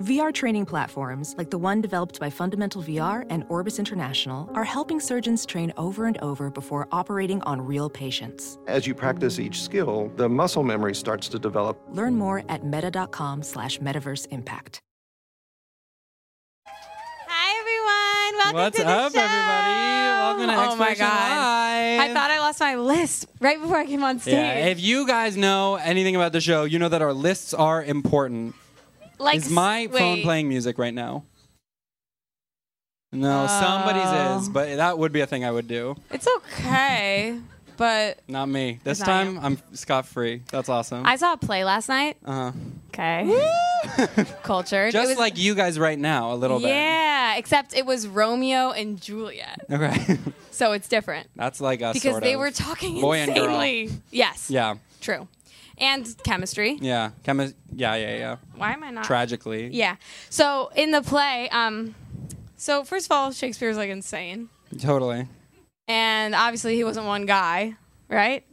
VR training platforms, like the one developed by Fundamental VR and Orbis International, are helping surgeons train over and over before operating on real patients. As you practice each skill, the muscle memory starts to develop. Learn more at meta.com slash metaverse impact. Hi everyone, welcome What's to the city. What's up, show. everybody? Welcome to oh my god! Live. I thought I lost my list right before I came on stage. Yeah, if you guys know anything about the show, you know that our lists are important. Like is my wait, phone playing music right now? No, Oh. somebody's is, but that would be a thing I would do. It's okay, but Not me. This time. I'm scot free. That's awesome. I saw a play last night. uh-huh. Okay, cultured. Just was- like you guys right now, a little bit. yeah, except it was Romeo and Juliet. Okay. so it's different That's like us. because they were talking Boy and girl. insanely. Yes, Yeah. true, and chemistry. Yeah. Chemi- yeah, yeah, yeah. Why am I not? Tragically. Yeah. So in the play, um, so first of all, Shakespeare's like insane. Totally. and obviously he wasn't one guy, right?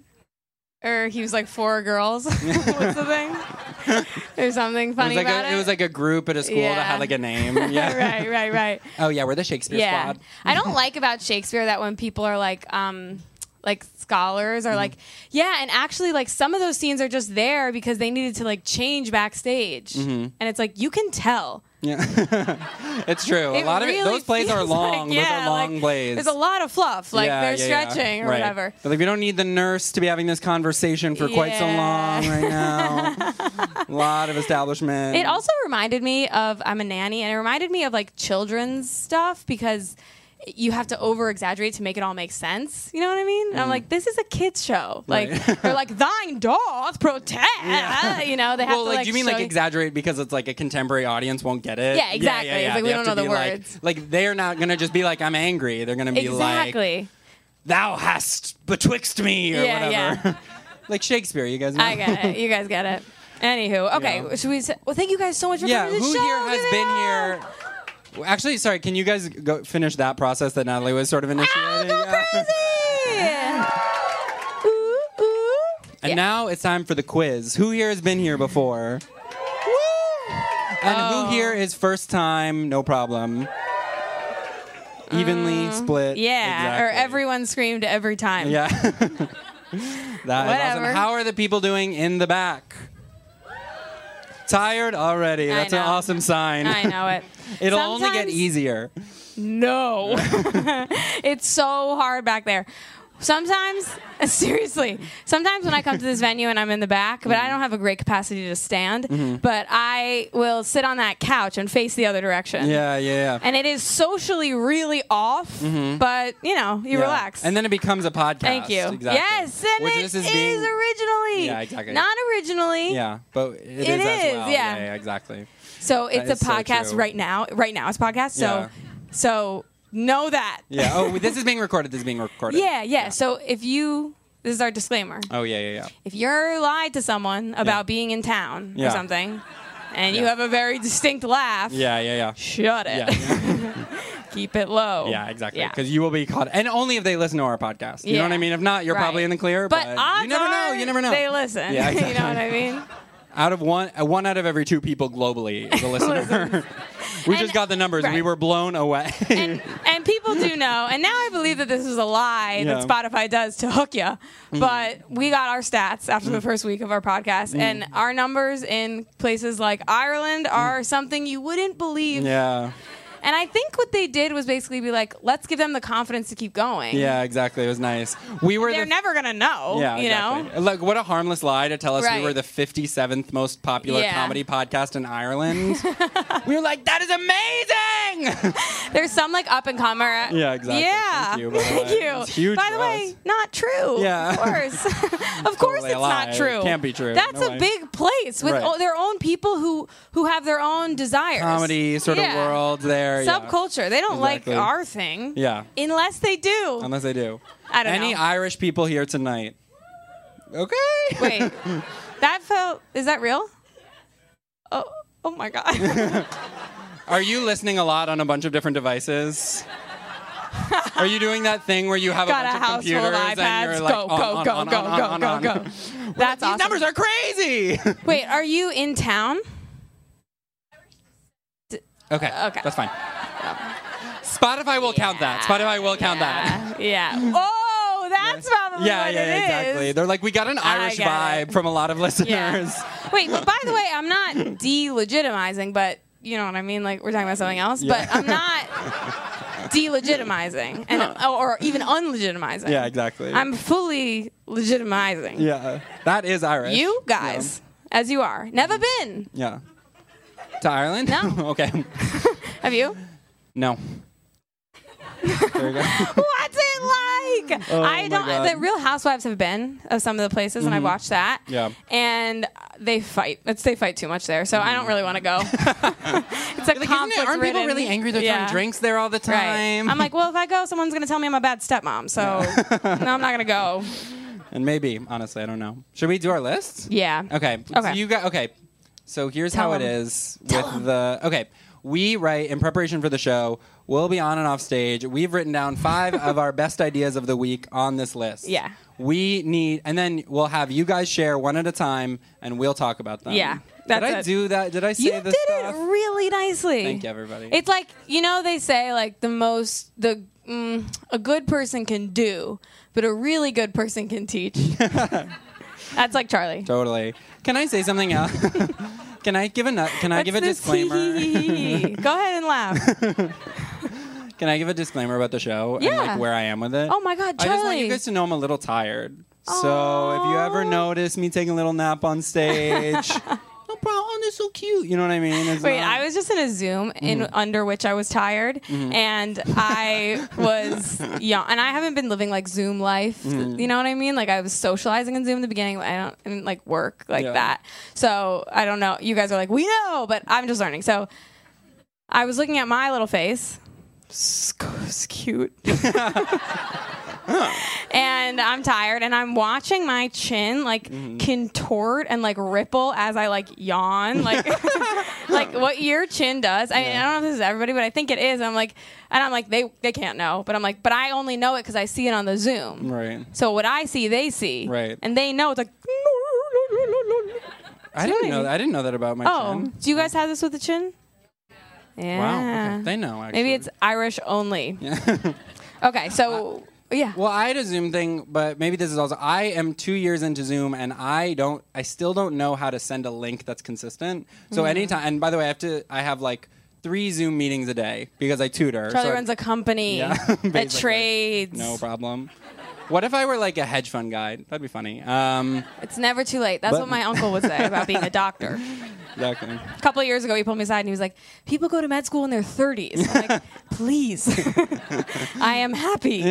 Or he was like four girls. What's the thing? There's something It funny was, like about a, it. it was like a group at a school that had like a name. Yeah. right, right, right. Oh yeah, we're the Shakespeare yeah. squad. I don't like about Shakespeare that when people are like, um, like scholars are like, yeah, and actually like some of those scenes are just there because they needed to like change backstage, Mm-hmm. and it's like you can tell. Yeah, it's true. It a lot of really it, those plays are feels like- long. those yeah, are long like, plays. There's a lot of fluff, like Yeah, they're yeah, yeah. stretching or Right. whatever. But like, we don't need the nurse to be having this conversation for quite so Yeah. long right now. a lot of establishment. It also reminded me of I'm a nanny, and it reminded me of like children's stuff because you have to over exaggerate to make it all make sense. You know what I mean? And I'm like, this is a kids show. Like Mm. Right. they're like, thine doth protect. You know, they have well, to like, like. do you mean show like exaggerate because it's like a contemporary audience won't get it? Yeah, exactly. It's like, we don't know the be like- words. Like, they're not gonna just be like, "I'm angry." They're gonna be like, Exactly. "Thou hast betwixt me" or Yeah, yeah. whatever. like Shakespeare, you guys know. I get it. You guys get it. Anywho, okay. Yeah. Should we? Say, well, thank you guys so much for yeah, coming to the who here has been here? Actually, sorry. Can you guys go finish that process that Natalie was sort of initiating? Oh, go Yeah. crazy! ooh, ooh. And Yeah. now it's time for the quiz. Who here has been here before? And Oh. who here is first time? No problem. Evenly split. Mm, Yeah, or everyone screamed every time. Yeah. that is Whatever. awesome. How are the people doing in the back? Tired already. I That's an know. awesome sign. I know it. It'll only get Sometimes- easier. No. it's so hard back there. Sometimes, seriously, sometimes when I come to this venue and I'm in the back, but Mm-hmm. I don't have a great capacity to stand, but I will sit on that couch and face the other direction. Yeah, yeah, yeah. And it is socially really off, but you know, you Mm-hmm. Yeah. relax. And then it becomes a podcast. Thank you. Exactly. Yes, and Which it this is, being- originally. Yeah, exactly. Not originally. Yeah, but it is It as is, well. yeah. yeah, exactly. So it's is a so podcast true. right now. Right now, it's a podcast. So, Yeah. so know that. Yeah. Oh, this is being recorded. This is being recorded. Yeah, yeah. So if you, this is our disclaimer. Oh yeah, yeah, yeah. If you're lied to someone about being in town or something, and you Yeah. have a very distinct laugh, Yeah, yeah, yeah. shut it. Yeah, Keep it low. yeah, exactly. Yeah. Because you will be caught, and only if they listen to our podcast. You know what I mean? If not, you're Right. probably in the clear. But, But, odds you never know. are You never know. They listen. Yeah, you know what I mean? Out of one, uh, one out of every two people globally is a listener. we And- just got the numbers. right. We were blown away. and and people do know. And now I believe that this is a lie that Yeah. Mm. Spotify does to hook you. But we got our stats after the first week of our podcast, and our numbers in places like Ireland are something you wouldn't believe. Mm. yeah, And I think what they did was basically be like, let's give them the confidence to keep going. yeah, exactly. It was nice. We were They're the never gonna know. Yeah, you exactly. know. Like, what a harmless lie to tell us Right. we were the 57th most popular Yeah. comedy podcast in Ireland. we were like, that is amazing! There's some like up and comer. Yeah, exactly. Yeah. Thank you, by the Thank way. you. Huge By the way, not true. Yeah. Of course. of course Totally it's lie. not true. It Can't be true. That's No a way. big place with Right. o- their own people who who have their own desires. comedy sort Yeah. of world there. Yeah. subculture. They don't Exactly. like our thing. Yeah. Unless they do. Unless they do. I don't Any know. Any Irish people here tonight? Okay. Wait. that felt. Is that real? Oh. Oh my god. Are you listening a lot on a bunch of different devices? Are you doing that thing where you have Got a a bunch of computers of and iPads. you're like Go, on, go, on, go, on, go, on, go, on, go, on. go. That's These awesome. numbers are crazy. Wait, are you in town? Okay, Okay. that's fine. Spotify will count that. Spotify will count that. Yeah. yeah. Oh, that's probably Yeah, what yeah, it is. exactly. They're like, we got an Irish get vibe it. from a lot of listeners. Yeah. Wait, but by the way, I'm not delegitimizing, but you know what I mean? Like we're talking about something else, but I'm not delegitimizing and or even unlegitimizing. Yeah, exactly. I'm fully legitimizing. yeah, that is Irish. You guys, as you are. Never been. Yeah. To Ireland? No. okay. Have you? No. There you go. What's it like? Oh, I don't. God. The Real Housewives have been of some of the places, and I mm-hmm. watched that. Yeah. And they fight. It's they fight too much there, so I don't mm. really want to go. it's a Like, isn't it- conflict. aren't people really angry they're throwing drinks there all the Right. time? I'm like, well, if I go, someone's gonna tell me I'm a bad stepmom, so no, I'm not gonna go. and maybe, honestly, I don't know. Should we do our list? Yeah. Okay. So Okay. you got okay. So here's Tell how it 'em. is with the okay. We write in preparation for the show. We'll be on and off stage. We've written down five of our best ideas of the week on this list. Yeah. We need, and then we'll have you guys share one at a time, and we'll talk about them. Yeah, Did that's I it. do that? Did I say You this did stuff? it really nicely. Thank you, everybody. It's like you know they say like the most the mm, a good person can do, but a really good person can teach. That's like Charlie. Totally. Can I say something else? can I give a nu- Can I give a this disclaimer? Go ahead and laugh. Can I give a disclaimer about the show and Yeah. like where I am with it? Oh my God, Charlie. I just want you guys to know I'm a little tired. So if you ever notice me taking a little nap on stage, problem. Oh, they're so cute. You know what I mean? It's Wait, not- I was just in a Zoom in Mm-hmm. under which I was tired, and I was young, and I haven't been living like Zoom life. Mm-hmm. You know what I mean? Like I was socializing in Zoom in the beginning. I don't I didn't like work like Yeah. that. So I don't know. You guys are like we know, but I'm just learning. So I was looking at my little face. It's cute. and I'm tired and I'm watching my chin like Mm-hmm. contort and like ripple as I like yawn like like what your chin does. I, I don't know if this is everybody, but I think it is. I'm like and I'm like they they can't know, but I'm like but I only know it cuz I see it on the Zoom. right. So what I see, they see. Right. And they know it's like I didn't know. That. I didn't know that about my Oh, chin. do you guys have this with the chin? Yeah. Wow. Okay. They know. Actually. Maybe it's Irish only. Yeah. okay, so yeah. Well, I had a Zoom thing, but maybe this is also. I am two years into Zoom, and I don't. I still don't know how to send a link that's consistent. Mm-hmm. So anytime, and by the way, I have to. I have like three Zoom meetings a day because I tutor. Charlie so runs a company Yeah, that basically. trades. No problem. What if I were like a hedge fund guy? That'd be funny. Um, It's never too late. That's But- what my uncle would say about being a doctor. exactly. A couple of years ago, he pulled me aside and he was like, "People go to med school in their 30s." I'm like, "Please, I am happy."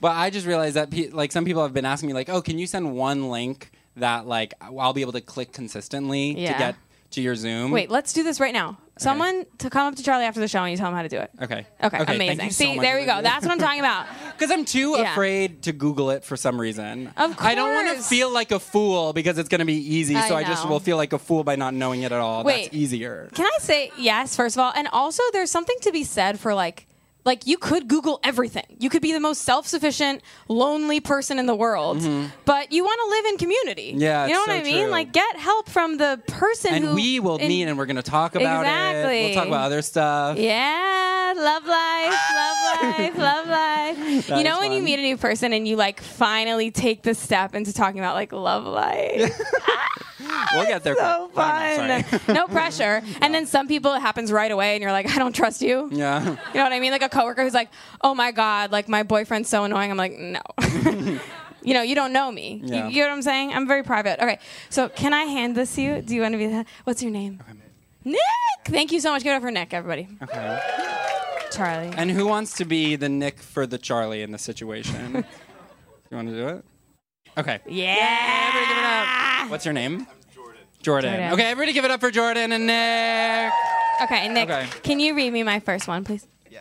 But I just realized that pe- like some people have been asking me like, oh, can you send one link that like I'll be able to click consistently Yeah. to get to your Zoom? Wait, let's do this right now. Someone to come up to Charlie after the show and you tell him how to do it. Okay. Okay, thank amazing. you so See, much, there we go. That's what I'm talking about. Because I'm too Yeah. afraid to Google it for some reason. Of I don't want to course. feel like a fool because it's going to be easy. I so I just know. will feel like a fool by not knowing it at all. Wait. That's easier. Can I say yes, first of all? And also, there's something to be said for like, like you could Google everything. You could be the most self-sufficient, lonely person in the world, but you want to live in community. Mm-hmm. Yeah, you know what so I mean. true. Like, get help from the person And who we will in- meet and we're going to talk about it. Exactly. We'll talk about other stuff. Yeah, love life, love life, love life. That you know when you meet a new person and you like finally take the step into talking about like love life. We'll get there. so. Oh, no, fun. no pressure. And then some people it happens right away and you're like, I don't trust you. yeah. You know what I mean? Like a coworker who's like, "Oh my god, like my boyfriend's so annoying." I'm like, "No." you know, you don't know me. You- Yeah. You, know what I'm saying? I'm very private. Okay. So, can I hand this to you? Do you want to be the What's your name? Nick. Thank you so much. Give it up for Nick, everybody. Okay. Charlie. And who wants to be the Nick for the Charlie in the situation? you want to do it? Okay. yeah. Everybody give it up. What's your name? Jordan. Jordan. Jordan. Okay, everybody give it up for Jordan and Nick. Okay, Nick, Okay. can you read me my first one, please? Yeah.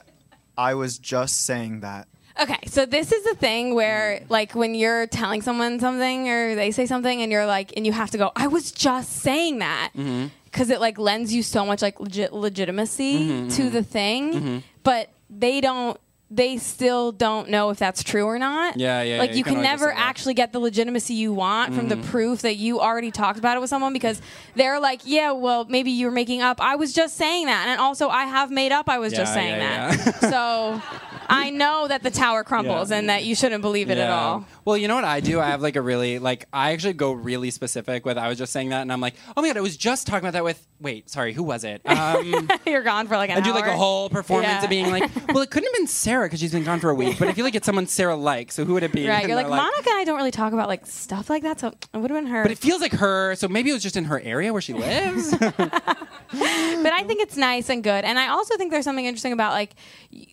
I was just saying that. Okay, so this is the thing where, like, when you're telling someone something or they say something, and you're like, and you have to go, "I was just saying that," Mm-hmm. because it like lends you so much like legit legitimacy Mm-hmm, to the thing, but they don't. They still don't know if that's true or not. Yeah, yeah, Like yeah, you, you can never actually get the legitimacy you want from the Mm-hmm. proof that you already talked about it with someone because they're like, yeah, well, maybe you're making up. I was just saying that, and also I have made up. I was just saying yeah, that. so I know that the tower crumbles Yeah. and that you shouldn't believe it at all. Well, you know what I do? I have like a really like I actually go really specific with I was just saying that and I'm like, oh my god, I was just talking about that with wait, sorry, who was it? Um You're gone for like an I do hour. like a whole performance Yeah. of being like, well, it couldn't have been Sarah because she's been gone for a week, but I feel like it's someone Sarah likes. So who would it be? Right, And you're like they're Monica and I don't really talk about like stuff like that, so it would have been her. But it feels like her, so maybe it was just in her area where she lives. but I think it's nice and good. And I also think there's something interesting about like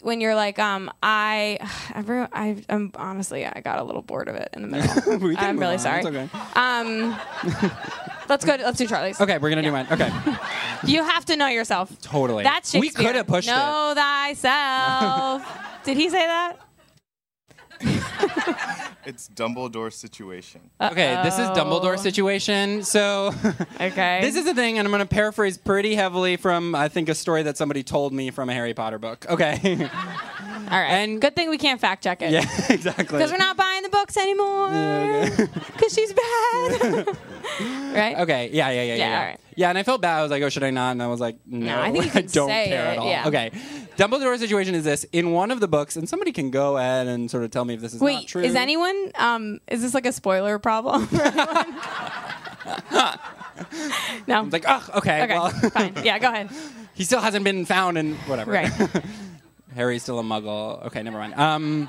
when you're like, um, I, every, I, I'm honestly, I got a little bored of it in the middle. I'm really on. sorry. It's okay. Um, let's go. To, let's do Charlie's. Okay, we're gonna do mine. Okay, You have to know yourself. totally. That's We Shakespeare. could have pushed know thyself. Did he say that? It's Dumbledore situation. it. Okay, this is Dumbledore situation. So Okay. this is the thing, and I'm gonna paraphrase pretty heavily from I think a story that somebody told me from a Harry Potter book. Okay. All right. and- good thing we can't fact check it. yeah, exactly. Because we're not buying the books anymore. Because she's bad. right? Okay. Yeah. Yeah. Yeah. Yeah. Yeah, Yeah. right. Yeah, And I felt bad. I was like, oh, should I not? And I was like, no. I think you can don't care it, at all. yeah. Okay. Dumbledore's situation is this: in one of the books, and somebody can go ahead and sort of tell me if this is not Wait, true. is anyone? Um, is this like a spoiler problem? for anyone? no. I'm like, oh, okay. okay, Well, fine. Yeah, go ahead. he still hasn't been found, and whatever. Right. Harry's still a muggle. Okay, never mind. Um,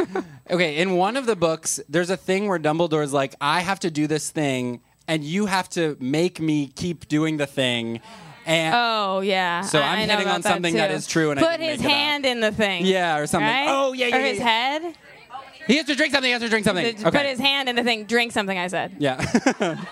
okay, in one of the books, there's a thing where Dumbledore's like, I have to do this thing, and you have to make me keep doing the thing. And Oh yeah. So I- I'm I hitting on something that is true and I put his make it up. hand in the thing. Yeah, or something. Right? Oh, yeah, yeah, Or yeah, his yeah. head. he has to drink something. He has to drink something. To okay. Put his hand in the thing. Drink something. I said. Yeah.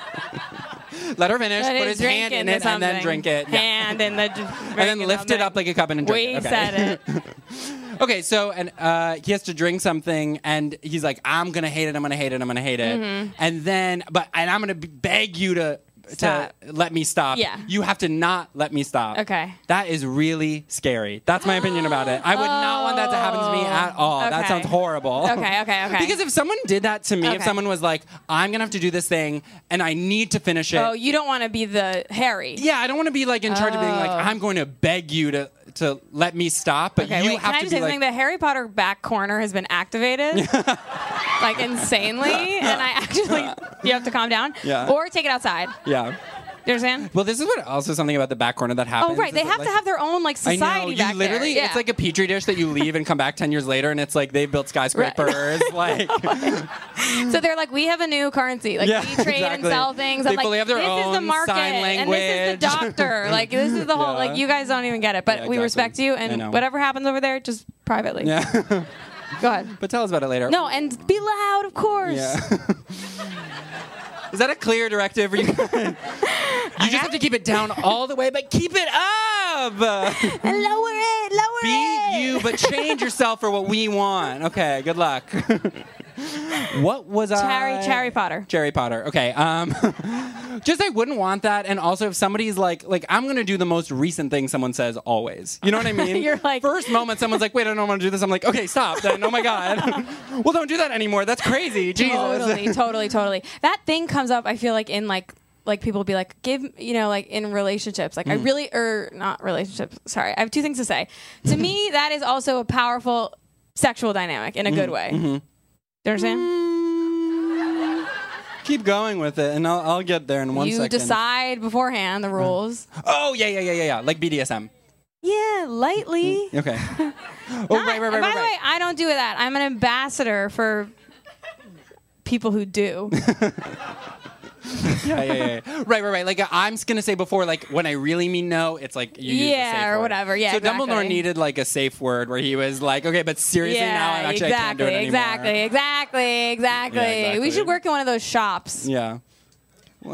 Let her finish. Put Put his hand in it and then drink it. Yeah. Hand in the. And then lift it up like a cup and drink We it. Okay. said it. Okay, so and uh, he has to drink something, and he's like, "I'm gonna hate it. I'm gonna hate it. I'm gonna hate it." And then, but and I'm gonna beg you to Mm-hmm. Stop. to let me stop. Yeah. you have to not let me stop. Okay. that is really scary. That's my opinion about it. I would not want that to happen to me oh. at all. That sounds horrible. Okay, okay, okay. Because if someone did that to me, if Okay. someone was like, "I'm gonna have to do this thing, and I need to finish it," Oh, you don't want to be the Harry. yeah, I don't want to be like in charge of being like, Oh. "I'm going to beg you to to let me stop," but Okay, you wait, have can I to just be say like. something? The Harry Potter back corner has been activated, like insanely, and I actually you have to calm down, Yeah. or take it outside. yeah. You understand? Well, this is what also something about the back corner that happens. Oh, right. They have like- to have their own like society. I society know. You back literally, there. it's like a petri dish that you leave and come back ten years later, and it's like they've built skyscrapers. like, so they're like, we have a new currency. Like Yeah, we trade and sell things. They I'm like, have their this is the market, sign and this is the doctor. like this is the whole. Yeah. Like you guys don't even get it, but Yeah, we respect you, and whatever happens over there, just privately. yeah. Go ahead. but tell us about it later. No, and be loud, of course. Yeah. Is that a clear directive? Or you, you just have to keep it down all the way, but keep it up. And lower it, lower Be it. you, but change yourself for what we want. Okay, good luck. What was I? Harry, Harry Potter. Harry Potter. Okay. Um, just I wouldn't want that. And also, if somebody's like, like I'm gonna do the most recent thing someone says always. You know what I mean? You're like- first moment someone's like, wait, I don't want to do this. I'm like, okay, stop. Then, oh my god. well, don't do that anymore. That's crazy. Jesus. Totally, totally, totally. That thing comes up. I feel like in like like people be like, give you know, like in relationships. Like I Mm. really or not relationships. Sorry, I have two things to say. To me, that is also a powerful sexual dynamic in a Mm, good way. Mm-hmm. Do you understand? Keep going with it, and I'll, I'll get there in one you second. decide beforehand the uh. rules. Oh yeah, yeah, yeah, yeah, yeah. Like BDSM. Yeah, lightly. Mm, mm, okay. oh Not- right, right, right, by right. the way, I don't do that. I'm an ambassador for people who do. yeah, yeah, yeah, yeah. Right, right, right. Like I'm just gonna say before, like when I really mean no, it's like you use the Yeah, safe or word. whatever. Yeah, So exactly. Dumbledore needed like a safe word where he was like, okay, but seriously now, I'm actually I can't do exactly, it anymore. exactly, exactly, exactly, Yeah, exactly. We should work in one of those shops. Yeah.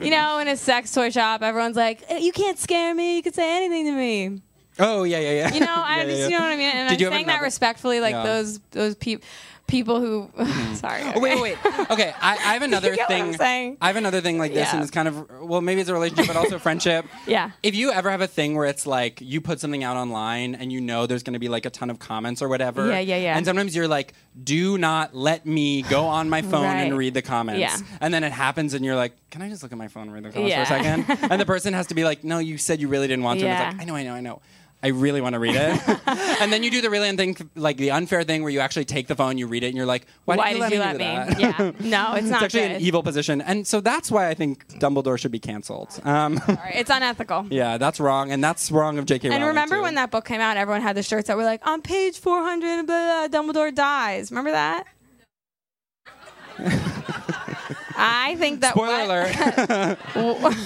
you know, in a sex toy shop, everyone's like, "Eh, "You can't scare me. You can say anything to me." Oh yeah, yeah, yeah. You know, I Yeah, just, yeah, you know what I mean. And Did I'm you saying that another- respectfully, like Yeah. those those people people who. Mm-hmm. sorry. Oh, wait, wait. Okay, I, I have another thing. I have another thing like this, Yeah. and it's kind of well, maybe it's a relationship, but also friendship. Yeah. If you ever have a thing where it's like you put something out online and you know there's going to be like a ton of comments or whatever. Yeah, yeah, yeah. And sometimes you're like, do not let me go on my phone and read the comments. Yeah. And then it happens, and you're like, can I just look at my phone and read the comments Yeah. for a second? and the person has to be like, no, you said you really didn't want to. And Yeah. it's like, I know, I know, I know. I really want to read it. and then you do the really thing, like the unfair thing where you actually take the phone, you read it, and you're like, why, Why did you let me? do that? Yeah. No, it's it's not actually good. an evil position, and so that's why I think Dumbledore should be canceled. Um, Sorry, It's unethical. yeah, that's wrong, and that's wrong of J.K. And Rowling, remember too. when that book came out? Everyone had the shirts that were like, on page 400, blah, blah, Dumbledore dies. Remember that? I think that. Spoiler alert!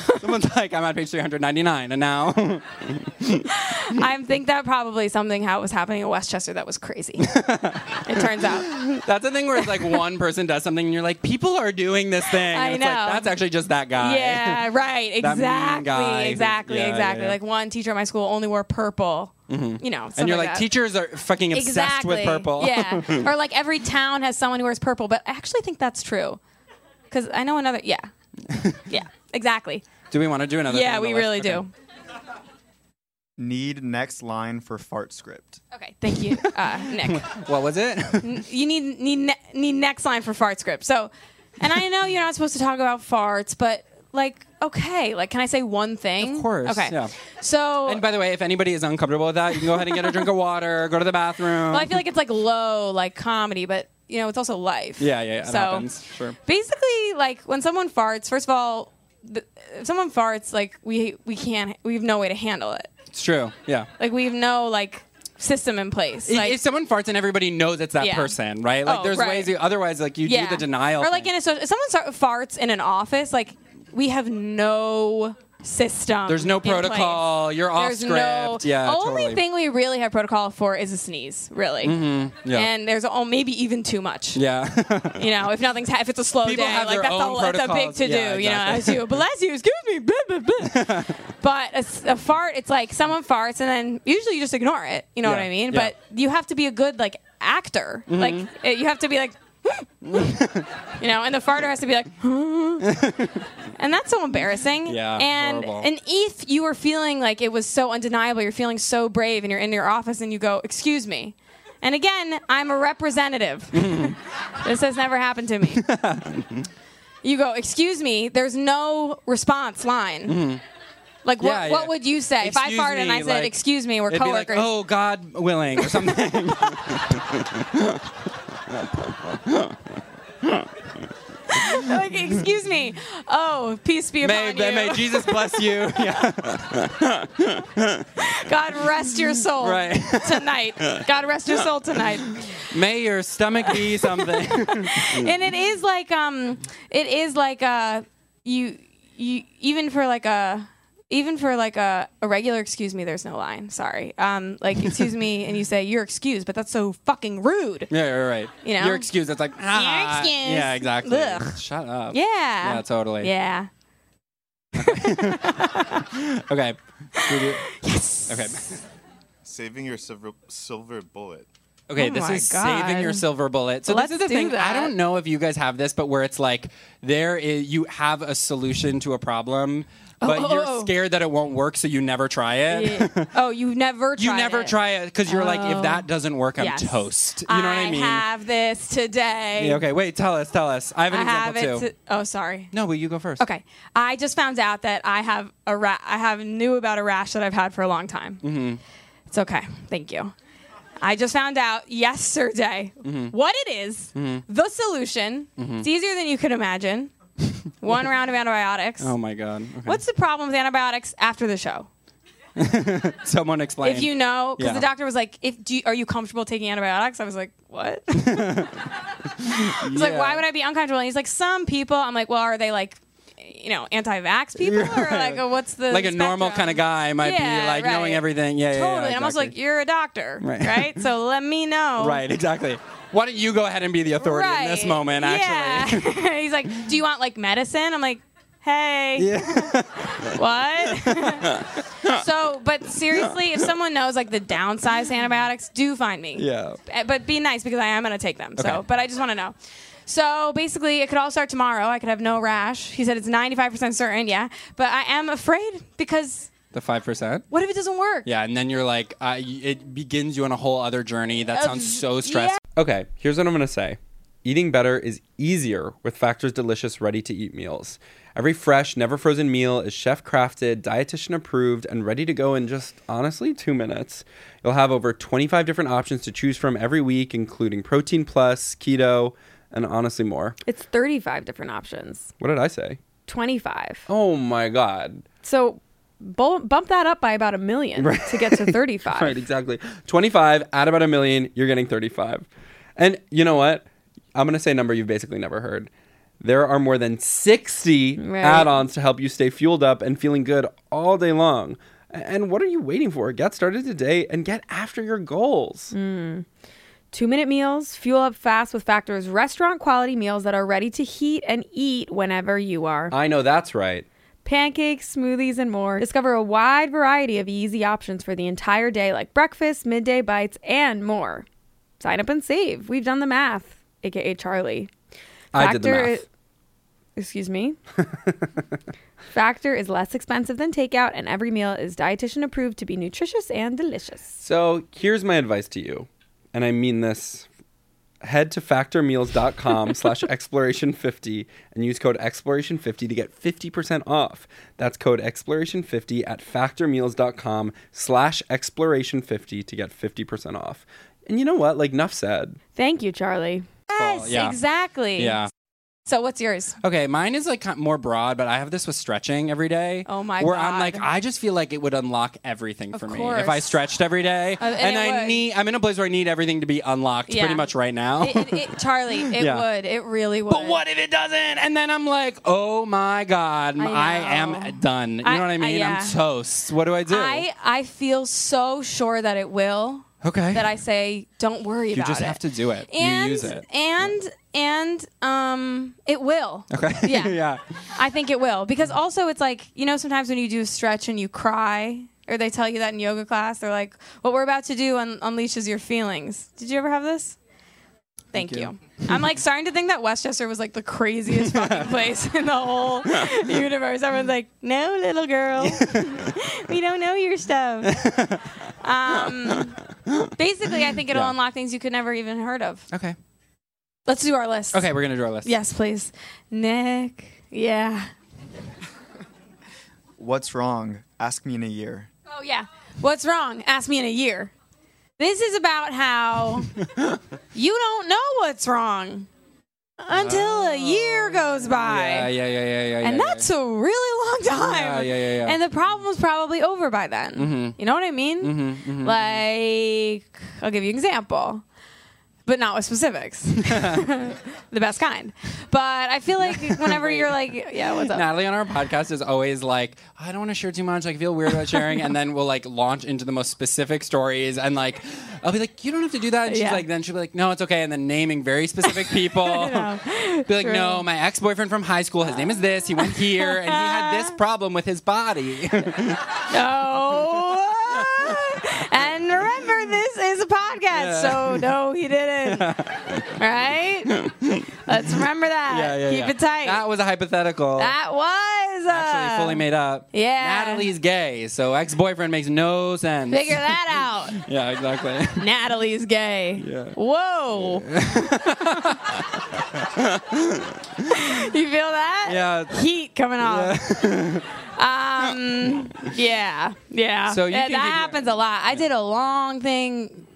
Someone's like, I'm at page 399, and now I think that probably something how it was happening in Westchester that was crazy. it turns out. that's the thing where it's like one person does something, and you're like, people are doing this thing. I it's know. Like, that's actually just that guy. Yeah, right. Exactly. exactly. yeah, yeah, exactly. yeah. Like one teacher at my school only wore purple. Mm-hmm. You know, and you're like, that. teachers are fucking obsessed exactly. with purple. Yeah. or like every town has someone who wears purple, but I actually think that's true. Because I know another. Yeah. yeah. Exactly. do we want to do another? Yeah, on we really Okay. do. Need next line for fart script. Okay. Thank you, uh, Nick. What was it? you need need ne- need next line for fart script. So, and I know you're not supposed to talk about farts, but like, okay, like, can I say one thing? Of course, Okay. yeah. So, and by the way, if anybody is uncomfortable with that, you can go ahead and get a drink of water, go to the bathroom. well, I feel like it's like low, like comedy, but you know, it's also life. yeah, yeah, yeah, it So, happens. Sure. Basically, like when someone farts, first of all, the, if someone farts, like we we can't, we have no way to handle it. It's true. Yeah. Like we have no like system in place. If- Like, if someone farts and everybody knows it's that Yeah. person, right? Like Oh, there's right. ways. You, otherwise, like you yeah. do the denial. Or like thing. in a so if someone farts in an office, like we have no system. There's no protocol. You're off There's script. no. Yeah, Only totally. thing we really have protocol for is a sneeze, really. Yeah. And there's oh, maybe even too much. yeah. You know, if nothing's ha- if it's a slow People day, like that's own a, that's a big to do. Yeah, You know, as you bless you, excuse me, blah, blah, blah. but a fart, it's like someone farts and then usually you just ignore it. You know what I mean? yeah. Mm-hmm. But you have to be a good like actor. Like it, you have to be like. you know, and the farter has to be like, and that's so embarrassing. Yeah, and horrible. and if you were feeling like it was so undeniable, you're feeling so brave, and you're in your office and you go, "Excuse me," and again, I'm a representative. this has never happened to me. you go, "Excuse me." There's no response line. Like, what, Mm-hmm. Yeah, what yeah. would you say if I Excuse farted and I said, like, "Excuse me," we're It'd like, coworkers? oh God willing, or something. Like, excuse me. Oh, peace be may, upon you. may Jesus bless you. Yeah, God rest your soul Right. tonight. God rest your soul tonight. may your stomach be something. and it is like um it is like uh you you even for like a even for like a, a regular excuse me there's no line sorry um like excuse me and you say you're excused but that's so fucking rude yeah, you're right. You know? your excuse. It's like ah, excused. Yeah, exactly. Ugh. Shut up. yeah Yeah, totally. yeah Okay. yes. Okay. Saving your silver, silver bullet. Okay, Oh this is God. saving your silver bullet. So Let's this is the do thing. I don't know if you guys have this, but where it's like there is you have a solution to a problem, but oh, you're oh. scared that it won't work, so you never try it. Yeah. oh you never You never it. try it because you're like, if Oh. that doesn't work, I'm Yes. toast. You know what I mean? I have this today Yeah, okay, wait, tell us, tell us. I have an I have example it too. to- oh sorry no, but you go first. Okay, I just found out that I have a ra- I have knew about a rash that I've had for a long time. Mm-hmm. It's okay. Thank you. I just found out yesterday Mm-hmm. what it is, the solution. It's easier than you could imagine. One round of antibiotics. Oh my god. Okay. What's the problem with antibiotics after the show? someone explain? If you know, because Yeah. the doctor was like, "If do you, are you comfortable taking antibiotics?" I was like, "What?" He's like. "Why would I be uncomfortable?" And he's like, "Some people." I'm like, "Well, are they like, you know, anti-vax people, or like, uh, what's the like a normal spectrum?" kind of guy might Yeah, be like knowing everything. Yeah, yeah, Totally. yeah. And I'm also like, exactly. "You're a doctor, Right. right? So let me know." Right, exactly. Why don't you go ahead and be the authority in this moment? Actually, Yeah. He's like, "Do you want like medicine?" I'm like, "Hey, what?" so, but seriously, if someone knows like the downsized antibiotics, do find me. yeah. Uh, But be nice because I am going to take them. So, but I just want to know. So basically, it could all start tomorrow. I could have no rash. He said it's 95% certain, yeah. But I am afraid because The five percent. what if it doesn't work? Yeah, and then you're like, uh, it begins you on a whole other journey. That sounds so stressful. Okay, here's what I'm going to say. Eating better is easier with Factor's delicious ready to eat meals. Every fresh, never frozen meal is chef crafted, dietitian approved, and ready to go in just honestly two minutes. You'll have over 25 different options to choose from every week, including protein plus, keto, and honestly more. It's 35 different options. What did I say? 25. Oh my God. So bu- bump that up by about a million to get to 35. Right, exactly. 25, add about a million, you're getting 35. And you know what? I'm going to say a number you've basically never heard. There are more than 60 Right. add ons to help you stay fueled up and feeling good all day long. And what are you waiting for? Get started today and get after your goals. Hmm. Two minute meals, fuel up fast with Factor's restaurant quality meals that are ready to heat and eat whenever you are. I know that's right. Pancakes, smoothies, and more. Discover a wide variety of easy options for the entire day, like breakfast, midday bites, and more. Sign up and save. We've done the math, aka Charlie. I did the math. i- excuse me. Factor is less expensive than takeout, and every meal is dietitian approved to be nutritious and delicious. So here's my advice to you, and I mean this. Head to factormeals.com slash exploration50 and use code exploration50 to get 50% off. That's code exploration50 at factormeals.com slash exploration50 to get 50% off. And you know what? Like Nuff said, Thank you, Charlie. Yes, yeah. exactly. Yeah. So what's yours? Okay, mine is like more broad, but I have this with stretching every day. Oh my god. Where I'm like, I just feel like it would unlock everything Of for me course. if I stretched every day. Uh, and and I would. need, I'm in a place where I need everything to be unlocked Yeah. pretty much right now. It, it, it, Charlie, it Yeah. would. It really would. But what if it doesn't? And then I'm like, oh my God, I I, am done. You I- know what I I- mean? yeah. I'm toast. What do I do? I I feel so sure that it will. okay. That I say, don't worry you about just have to do it. and you use it. and and um, it will. Okay. Yeah. yeah. I think it will because also it's like you know sometimes when you do a stretch and you cry or they tell you that in yoga class they're like what we're about to do un- unleashes your feelings. Did you ever have this? Thank, Thank you. I'm like starting to think that Westchester was like the craziest fucking place in the whole universe. Everyone's like, "No, little girl, we don't know your stuff." Um, basically, I think it'll Yeah. unlock things you could never even heard of. Okay. Let's do our list. Okay, we're gonna do our list. Yes, please. Nick. Yeah. What's wrong? Ask me in a year. Oh yeah. What's wrong? Ask me in a year. This is about how you don't know what's wrong until a year goes by. Yeah, yeah, yeah, yeah, yeah. and yeah, that's a really long time. Yeah, yeah, yeah, yeah. And the problem's probably over by then. Mhm. You know what I mean? Mhm, mhm. Like, I'll give you an example, but not with specifics. the best kind. But I feel like whenever you're like, yeah, what's up? Natalie on our podcast is always like, I don't want to share too much. Like, I feel weird about sharing. and then we'll like launch into the most specific stories. And like, I'll be like, you don't have to do that. And she's Yeah. like, then she'll be like, no, it's okay. And then naming very specific people. be like, True. no, my ex boyfriend from high school, his name is this. He went here and he had this problem with his body. No. this is a podcast, so no, he didn't. right? Let's remember that. yeah, yeah, Keep yeah. it tight. That was a hypothetical. That was uh, Actually, fully made up. Yeah. Natalie's gay, so ex boyfriend makes no sense. Figure that out. Yeah, exactly. Natalie's gay. Yeah. Whoa. you feel that? Yeah. Heat coming off. Um. Yeah. Yeah. So you Yeah, that happens a lot. I did a long thing.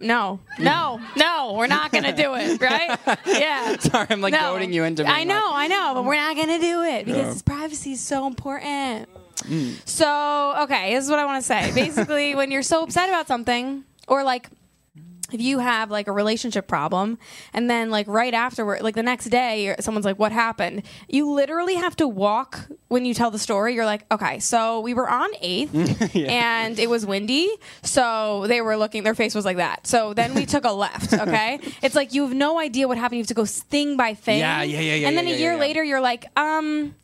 No, no, no, we're not gonna do it, right? Yeah. Sorry, I'm like No. goading you into I know, like- I know, but we're not gonna do it because his privacy is so important. Mm. So, okay, this is what I want to say. Basically, when you're so upset about something, or like if you have like a relationship problem, and then like right afterward, like the next day, someone's like, "What happened?" You literally have to walk when you tell the story, you're like, okay, so we were on 8th and it was windy. So they were looking, their face was like that. So then we took a left, okay? it's like you have no idea what happened. You have to go thing by thing. Yeah, yeah, yeah, yeah, And then yeah, a yeah, year yeah. later, you're like, um,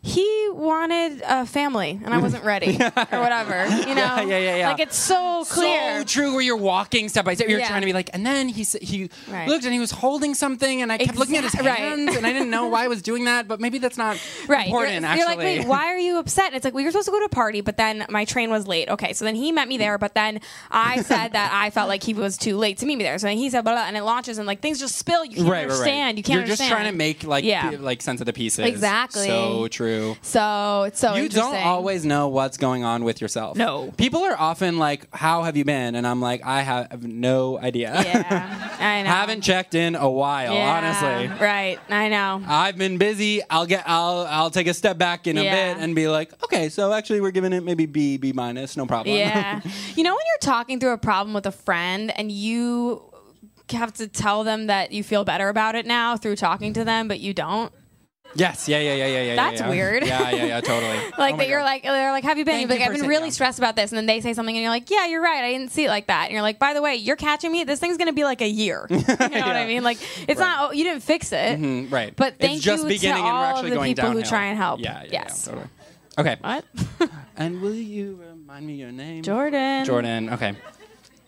he wanted a family and I wasn't ready or whatever. You know? Yeah, yeah, yeah, yeah. Like it's so clear. So true. Where you're walking step by step, you're Yeah. trying to be like, and then he he Right. looked and he was holding something, and I kept looking at his Exact- right. hands, and I didn't know why I was doing that, but maybe that's not Right. important. you're, actually, you're like, wait, why are you upset? And it's like, well, you're supposed to go to a party, but then my train was late. Okay, so then he met me there, but then I said that I felt like he was too late to meet me there. So then he said, blah, blah, and it launches and like things just spill. You can't right, understand. You can't You're understand. just trying to make like Yeah. like sense of the pieces. Exactly. So true. So it's so you don't always know what's going on with yourself. No. People are often like, "How have you been?" And I'm like, "I have no idea. Yeah, I know. Haven't checked in a while, Yeah, honestly." Right. I know. I've been busy. I'll get. I'll. I'll take a step back in a bit and be like, okay, so actually we're giving it maybe B, B minus, no problem. Yeah. you know when you're talking through a problem with a friend and you have to tell them that you feel better about it now through talking to them, but you don't. Yes. Yeah. Yeah. Yeah. Yeah. Yeah. That's yeah. weird. Yeah. Yeah. Yeah. Totally. Like Oh that you're God. like they're like, have you been? Thank You're like, you I've been really yeah. stressed about this, and then they say something, and you're like, yeah, you're right. I didn't see it like that. And you're like, by the way, you're catching me. This thing's gonna be like a year. You know what I mean? Like it's not. Oh, you didn't fix it. Mhm, right. But It's thank just you beginning to and we're all actually of the going people who try and help. Yeah. yeah yes. Yeah, totally. Okay. What? And will you remind me your name? Jordan. Jordan. Okay.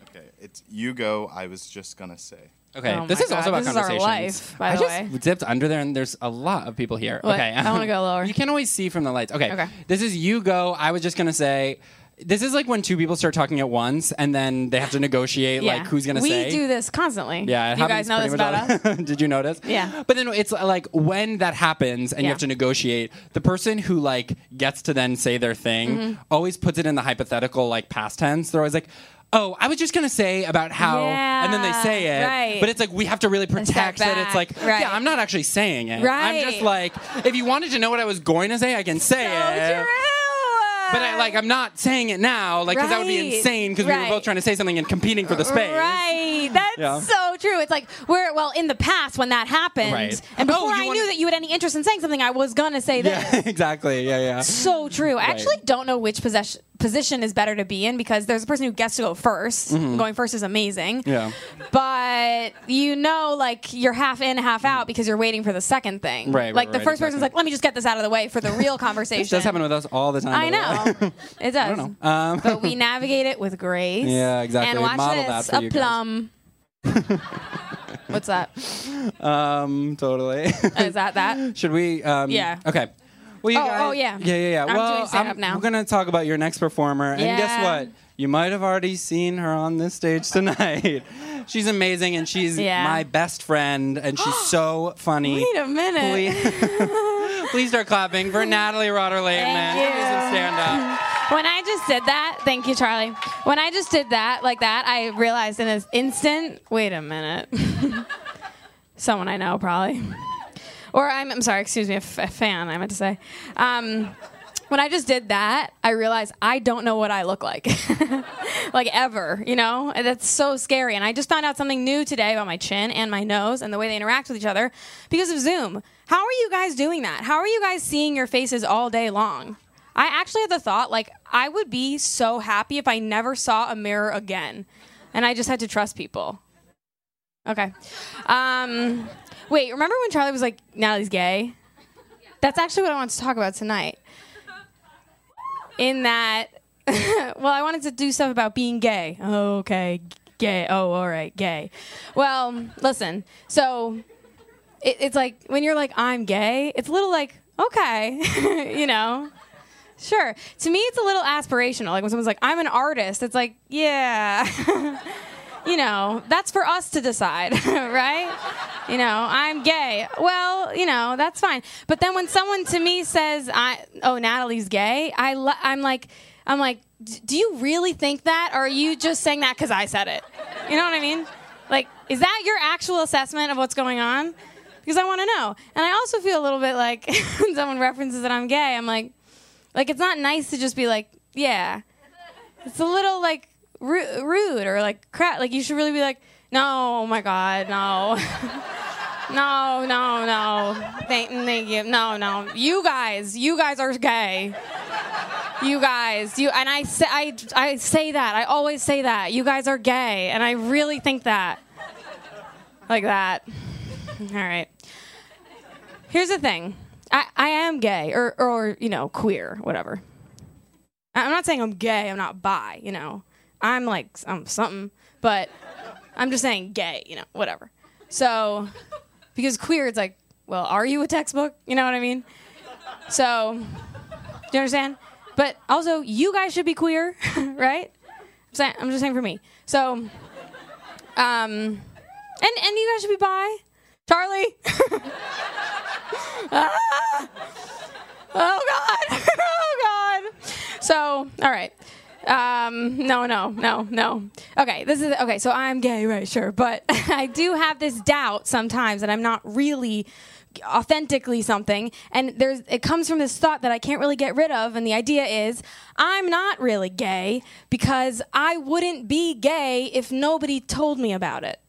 Okay, it's you go. I was just gonna say. Okay. Oh this my is also God, about this is our conversations. life, by I the just way. dipped under there, and there's a lot of people here. What? Okay. I wanna go lower. You can't always see from the lights. Okay. Okay. This is you go. I was just gonna say. This is like when two people start talking at once, and then they have to negotiate Yeah. like who's gonna say. we say. do this constantly. Yeah, it you guys happens know this pretty about much us. all- Did you notice? Yeah. But then it's like when that happens and you Yeah. have to negotiate, the person who like gets to then say their thing Mm-hmm. always puts it in the hypothetical like past tense. They're always like. Oh, I was just gonna say about how, and then they say it, right. but it's like we have to really protect that. It's like, right. yeah, I'm not actually saying it. I'm just like, if you wanted to know what I was going to say, I can say it. But I, like, I'm not saying it now, like, because that would be insane. Because we were both trying to say something and competing for the space. Right. That's Yeah. so true. It's like we're well in the past when that happened, Right. and Oh, before you I wanna- knew that you had any interest in saying something, I was gonna say this. Yeah, exactly. Yeah, yeah. So true. I actually don't know which possession, position is better to be in because there's a person who gets to go 1st Mhm. Going first is amazing. Yeah. But you know, like you're half in, half out because you're waiting for the second thing. Right, right, Like the right, first person's exactly. like, let me just get this out of the way for the real conversation. This does happen with us all the time. I way. Know. It does. Know. Um, But we navigate it with grace. Yeah, exactly. And watch Model this. a plum. What's that? um, totally. Is that that? Should we? Um, Yeah. Okay. Well, you Oh, guys, oh, yeah. yeah, yeah, yeah. I'm well, stand-up now. We're gonna talk about your next performer, and guess what? You might have already seen her on this stage tonight. she's amazing, and she's Yeah. my best friend, and she's so funny. Wait a minute. Please, start clapping for Natalie Rotter-Laitman. Thank Give stand up. When I just did that, thank you, Charlie. When I just did that, like that, I realized in an instant, wait a minute. Someone I know, probably. Or I'm, I'm sorry, excuse me, a, f- a fan, I meant to say. Um, when I just did that, I realized I don't know what I look like. like ever, you know? And That's so scary. And I just found out something new today about my chin and my nose and the way they interact with each other because of Zoom. How are you guys doing that? How are you guys seeing your faces all day long? I actually had the thought, like, I would be so happy if I never saw a mirror again. And I just had to trust people. Okay. Um, wait, remember when Charlie was like, Natalie's gay? That's actually what I want to talk about tonight. In that, well, I wanted to do stuff about being gay. Okay. Gay. Oh, all right. Gay. Well, listen. So it, it's like when you're like, I'm gay, it's a little like, okay, you know? Sure. To me, it's a little aspirational. Like when someone's like, I'm an artist, it's like, yeah. you know, that's for us to decide, right? You know, I'm gay. Well, you know, that's fine. But then when someone to me says, "I oh Natalie's gay," I I'm like, I'm like, "D- do you really think that, or are you just saying that because I said it? You know what I mean? Like, is that your actual assessment of what's going on? Because I want to know. And I also feel a little bit like when someone references that I'm gay, I'm like, like it's not nice to just be like, yeah. It's a little like ru- rude or like crap. Like you should really be like, no, oh my god, no. No, no, no. Thank, thank you. No, no. You guys, you guys are gay. You guys, you and I say I I say that. I always say that. You guys are gay, and I really think that. Like that. All right. Here's the thing. I, I am gay or or you know queer whatever. I'm not saying I'm gay. I'm not bi. You know, I'm like I'm something, but I'm just saying gay. You know, whatever. So because queer, it's like, well, are you a textbook? You know what I mean? So, do you understand? But also, you guys should be queer, right? I'm, saying, I'm just saying for me. So, um, and and you guys should be bi. Charlie. Ah! Oh God. oh God. So, all right. Um, no, no, no, no. Okay, this is okay. So I'm gay, right? Sure, but I do have this doubt sometimes that I'm not really authentically something and there's it comes from this thought that I can't really get rid of and the idea is I'm not really gay because I wouldn't be gay if nobody told me about it.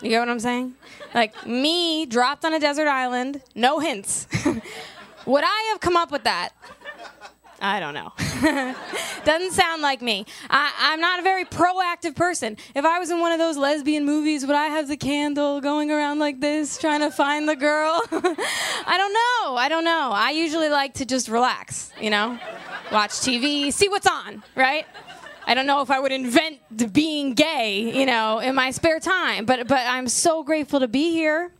You get what I'm saying? Like me dropped on a desert island, no hints. Would I have come up with that? I don't know. Doesn't sound like me. I, I'm not a very proactive person. If I was in one of those lesbian movies, would I have the candle going around like this, trying to find the girl? I don't know. I don't know. I usually like to just relax, you know, watch TV, see what's on, right? I don't know if I would invent being gay, you know, in my spare time, but but I'm so grateful to be here.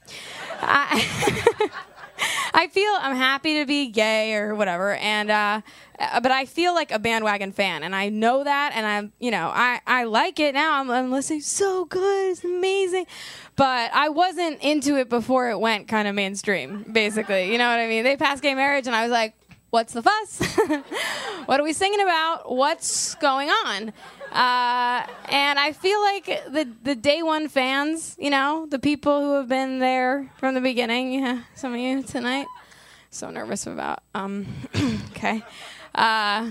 I, I feel I'm happy to be gay or whatever, and uh, but I feel like a bandwagon fan, and I know that, and I'm you know I I like it now. I'm, I'm listening, so good, it's amazing, but I wasn't into it before it went kind of mainstream. Basically, you know what I mean? They passed gay marriage, and I was like, what's the fuss? what are we singing about? What's going on? Uh, and I feel like the the day one fans, you know, the people who have been there from the beginning, yeah, some of you tonight. So nervous about. Um, okay. Uh,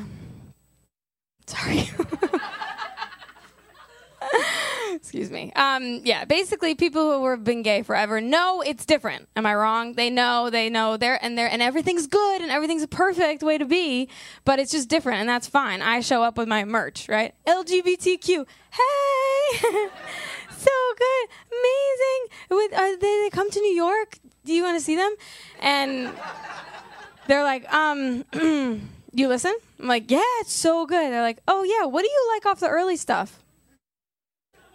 sorry. Excuse me. Um, yeah, basically, people who have been gay forever know it's different. Am I wrong? They know, they know, they're and they're and everything's good and everything's a perfect way to be, but it's just different, and that's fine. I show up with my merch, right? LGBTQ. Hey, so good, amazing. With, uh, they, they come to New York. Do you want to see them? And they're like, um, you listen? I'm like, yeah, it's so good. They're like, oh yeah, what do you like off the early stuff?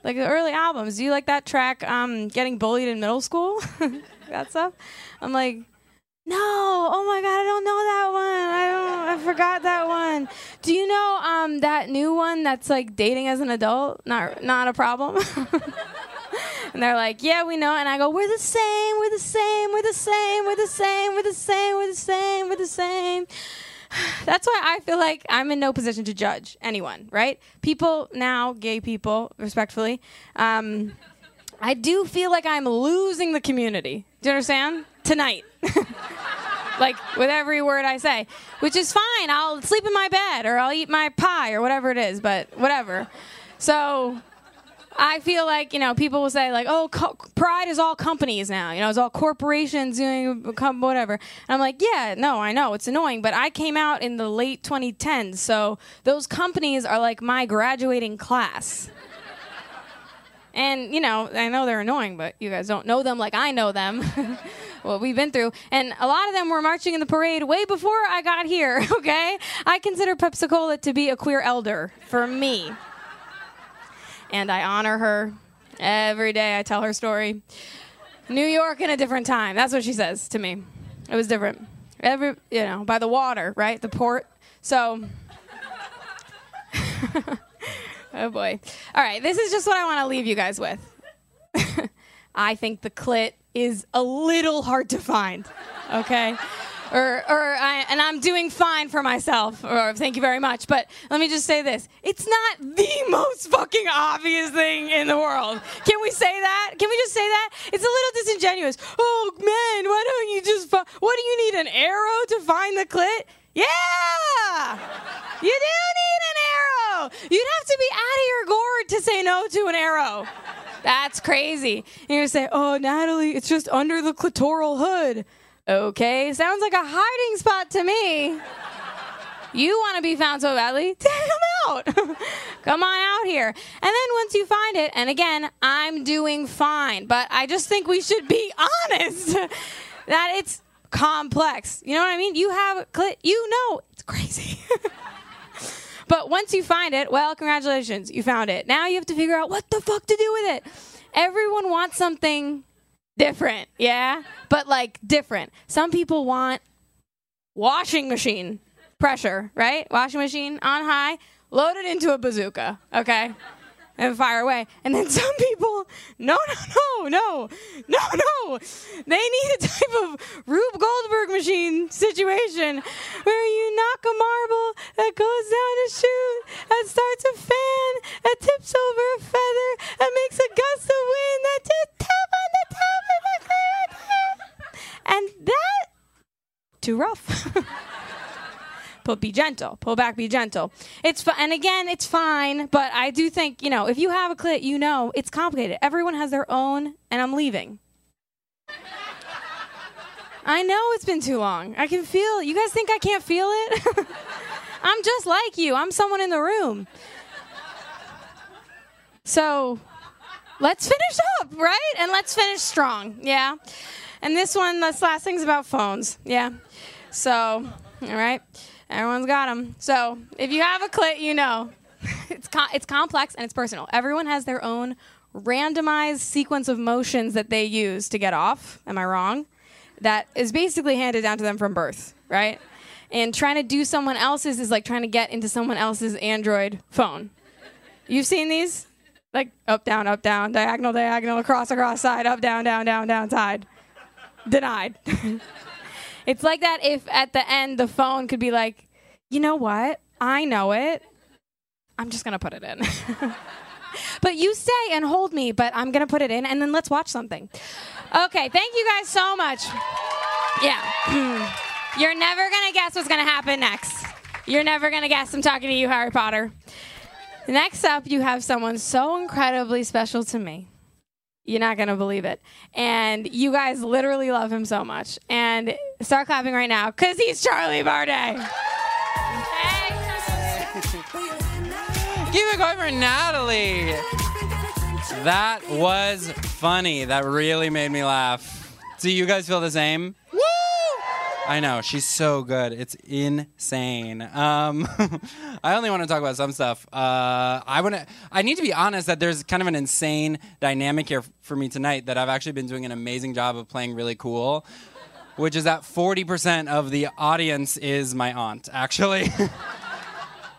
Like the early albums. Do you like that track, um, Getting Bullied in Middle School? that stuff? I'm like, no, oh my god, I don't know that one. I don't I forgot that one. Do you know um that new one that's like dating as an adult? Not not a problem. and they're like, Yeah, we know and I go, We're the same, we're the same, we're the same, we're the same, we're the same, we're the same, we're the same. That's why I feel like I'm in no position to judge anyone, right? People now, gay people, respectfully, um, I do feel like I'm losing the community. Do you understand? Tonight. like with every word I say, which is fine. I'll sleep in my bed or I'll eat my pie or whatever it is, but whatever. So I feel like you know people will say like, "Oh, co- pride is all companies now. You know, it's all corporations doing whatever." And I'm like, "Yeah, no, I know it's annoying, but I came out in the late 2010s, so those companies are like my graduating class." And you know, I know they're annoying, but you guys don't know them like I know them. what we've been through. And a lot of them were marching in the parade way before I got here, okay? I consider Pepsi Cola to be a queer elder for me and I honor her every day. I tell her story. New York in a different time. That's what she says to me. It was different. Every, you know, by the water, right? The port. So, oh boy. All right, this is just what I want to leave you guys with. I think the clit is a little hard to find. Okay? Or, or I, and I'm doing fine for myself, or thank you very much. But let me just say this: it's not the most fucking obvious thing in the world. Can we say that? Can we just say that? It's a little disingenuous. Oh man, why don't you just? Fi- what do you need an arrow to find the clit? Yeah, you do need an arrow. You'd have to be out of your gourd to say no to an arrow. That's crazy. And you're gonna say, "Oh, Natalie, it's just under the clitoral hood." Okay, sounds like a hiding spot to me. You want to be found so badly? Them out. Come on out here. And then once you find it, and again, I'm doing fine, but I just think we should be honest that it's complex. You know what I mean? You have clit, you know it's crazy. but once you find it, well, congratulations, you found it. Now you have to figure out what the fuck to do with it. Everyone wants something different, yeah? But like different. Some people want washing machine pressure, right? Washing machine on high, loaded into a bazooka, okay? And fire away. And then some people, no, no, no, no, no, no. They need a type of Rube Goldberg machine situation where you knock a marble that goes down a chute and starts a fan that tips over a feather and makes a gust of wind that just tap on the top of the And that, too rough. but be gentle. Pull back, be gentle. It's and again, it's fine, but I do think you know if you have a clit, you know it's complicated. Everyone has their own, and I'm leaving. I know it's been too long. I can feel. You guys think I can't feel it? I'm just like you. I'm someone in the room. So, let's finish up, right? And let's finish strong. Yeah. And this one, this last thing's about phones. Yeah. So, all right. Everyone's got them. So if you have a clit, you know it's it's complex and it's personal. Everyone has their own randomized sequence of motions that they use to get off. Am I wrong? That is basically handed down to them from birth, right? And trying to do someone else's is like trying to get into someone else's Android phone. You've seen these? Like up, down, up, down, diagonal, diagonal, across, across, side, up, down, down, down, down, side. Denied. It's like that if at the end the phone could be like, you know what? I know it. I'm just going to put it in. but you stay and hold me, but I'm going to put it in and then let's watch something. Okay, thank you guys so much. Yeah. You're never going to guess what's going to happen next. You're never going to guess I'm talking to you, Harry Potter. Next up, you have someone so incredibly special to me. You're not going to believe it. And you guys literally love him so much. And start clapping right now because he's Charlie Bardey. Keep it going for Natalie. That was funny. That really made me laugh. Do you guys feel the same? Woo! I know she's so good. It's insane. Um, I only want to talk about some stuff. Uh, I want to. I need to be honest that there's kind of an insane dynamic here for me tonight. That I've actually been doing an amazing job of playing really cool, which is that 40% of the audience is my aunt. Actually.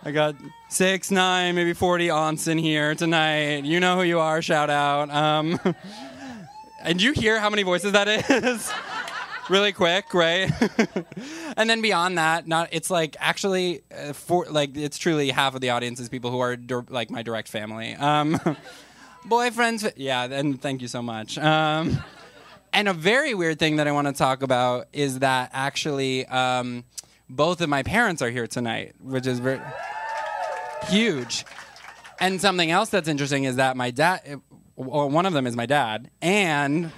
I got six, nine, maybe 40 aunts in here tonight. You know who you are. Shout out. Um, and you hear how many voices that is? Really quick, right? and then beyond that, not it's like actually uh, for like it's truly half of the audience is people who are dir- like my direct family. Um, boyfriends, yeah. And thank you so much. Um, and a very weird thing that I want to talk about is that actually um, both of my parents are here tonight, which is very huge. And something else that's interesting is that my dad, well, one of them is my dad, and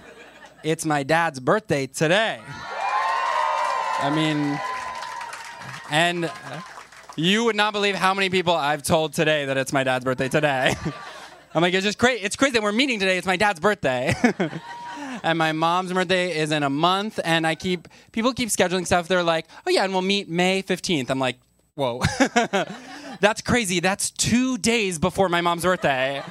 it's my dad's birthday today. I mean, and you would not believe how many people I've told today that it's my dad's birthday today. I'm like, it's just crazy. It's crazy that we're meeting today. It's my dad's birthday. and my mom's birthday is in a month. And I keep, people keep scheduling stuff. They're like, oh yeah, and we'll meet May 15th. I'm like, whoa. That's crazy. That's two days before my mom's birthday.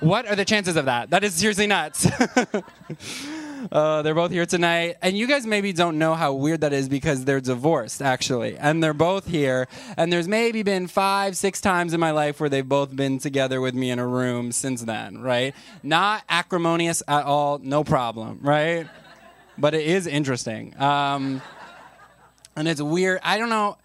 What are the chances of that? That is seriously nuts. uh, they're both here tonight. And you guys maybe don't know how weird that is because they're divorced, actually. And they're both here. And there's maybe been five, six times in my life where they've both been together with me in a room since then, right? Not acrimonious at all, no problem, right? But it is interesting. Um, and it's weird. I don't know.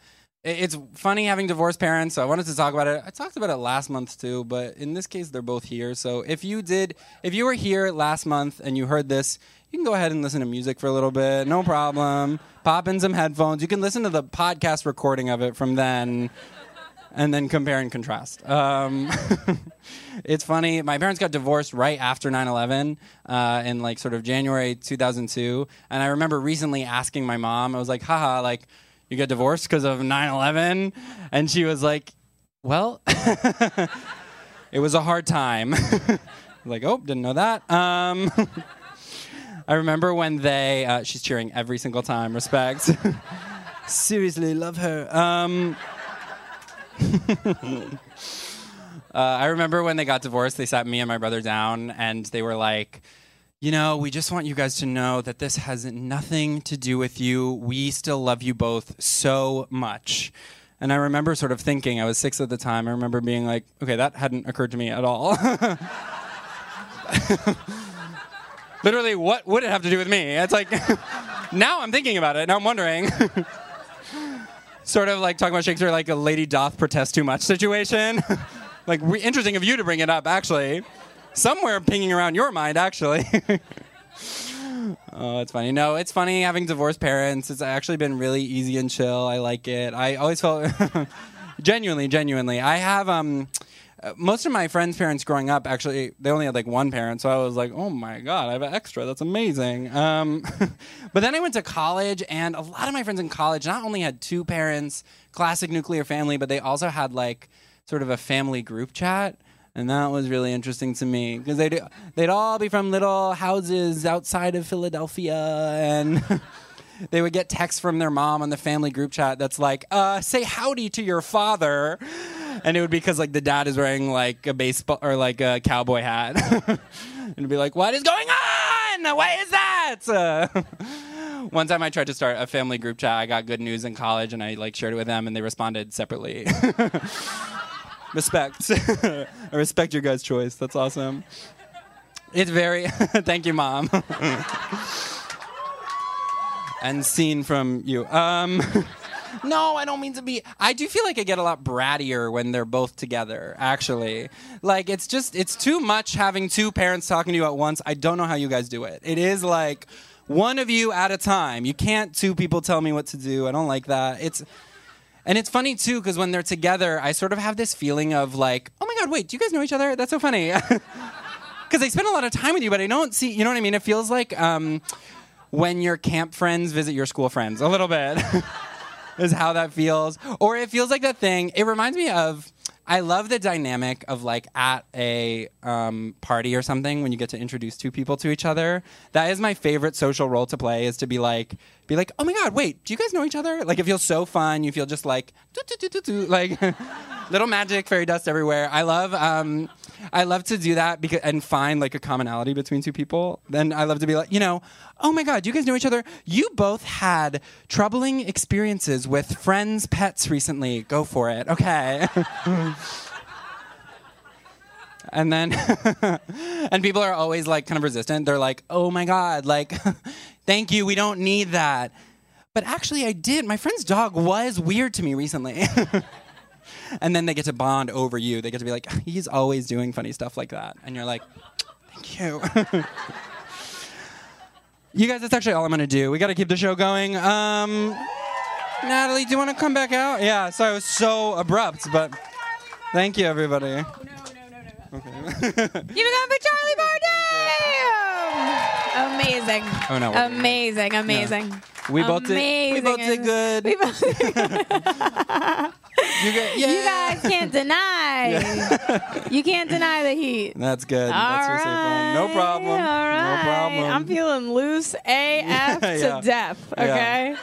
It's funny having divorced parents, so I wanted to talk about it. I talked about it last month too, but in this case, they're both here. So if you did, if you were here last month and you heard this, you can go ahead and listen to music for a little bit, no problem. Pop in some headphones. You can listen to the podcast recording of it from then. and then compare and contrast. Um, it's funny. My parents got divorced right after 9/11 uh, in like sort of January 2002, and I remember recently asking my mom. I was like, "Haha, like you get divorced because of 9/11," and she was like, "Well." it was a hard time. like, oh, didn't know that. Um, I remember when they, uh, she's cheering every single time, respect. Seriously, love her. Um, uh, I remember when they got divorced, they sat me and my brother down and they were like, you know, we just want you guys to know that this has nothing to do with you. We still love you both so much. And I remember sort of thinking, I was six at the time, I remember being like, okay, that hadn't occurred to me at all. Literally, what would it have to do with me? It's like, now I'm thinking about it, now I'm wondering. sort of like talking about Shakespeare like a lady doth protest too much situation. like, re- interesting of you to bring it up, actually. Somewhere pinging around your mind, actually. Oh, it's funny. No, it's funny having divorced parents. It's actually been really easy and chill. I like it. I always felt genuinely, genuinely. I have um most of my friends' parents growing up actually they only had like one parent, so I was like, oh my god, I have an extra. That's amazing. Um, but then I went to college, and a lot of my friends in college not only had two parents, classic nuclear family, but they also had like sort of a family group chat. And that was really interesting to me because they'd, they'd all be from little houses outside of Philadelphia and they would get texts from their mom on the family group chat that's like, uh, say howdy to your father. And it would be because like the dad is wearing like a baseball or like a cowboy hat. and it'd be like, what is going on? What is that? One time I tried to start a family group chat. I got good news in college and I like shared it with them and they responded separately. Respect. I respect your guys' choice. That's awesome. It's very. thank you, mom. and scene from you. Um, no, I don't mean to be. I do feel like I get a lot brattier when they're both together. Actually, like it's just it's too much having two parents talking to you at once. I don't know how you guys do it. It is like one of you at a time. You can't two people tell me what to do. I don't like that. It's and it's funny too because when they're together, I sort of have this feeling of like, oh my god, wait, do you guys know each other? That's so funny. Because they spend a lot of time with you, but I don't see. You know what I mean? It feels like um, when your camp friends visit your school friends a little bit. is how that feels. Or it feels like that thing. It reminds me of. I love the dynamic of like at a um, party or something when you get to introduce two people to each other. That is my favorite social role to play. Is to be like, be like, oh my god, wait, do you guys know each other? Like it feels so fun. You feel just like, like little magic, fairy dust everywhere. I love. Um, I love to do that because and find like a commonality between two people. Then I love to be like, you know, oh my god, you guys know each other. You both had troubling experiences with friends' pets recently. Go for it. Okay. and then and people are always like kind of resistant. They're like, "Oh my god, like thank you. We don't need that." But actually I did. My friend's dog was weird to me recently. And then they get to bond over you. They get to be like, he's always doing funny stuff like that. And you're like, thank you. you guys, that's actually all I'm going to do. We got to keep the show going. Um, Natalie, do you want to come back out? Yeah, sorry, I was so abrupt, but thank you, everybody. No, no, no, no. Okay. You become for Charlie Bardey! Amazing. Oh, no, Amazing, amazing. We both did. We both did good. We both did good. You, got, yeah. You guys can't deny. You can't deny the heat. That's good. All That's your safe one. No problem. All right. No problem. I'm feeling loose AF Yeah. to death, Yeah. okay?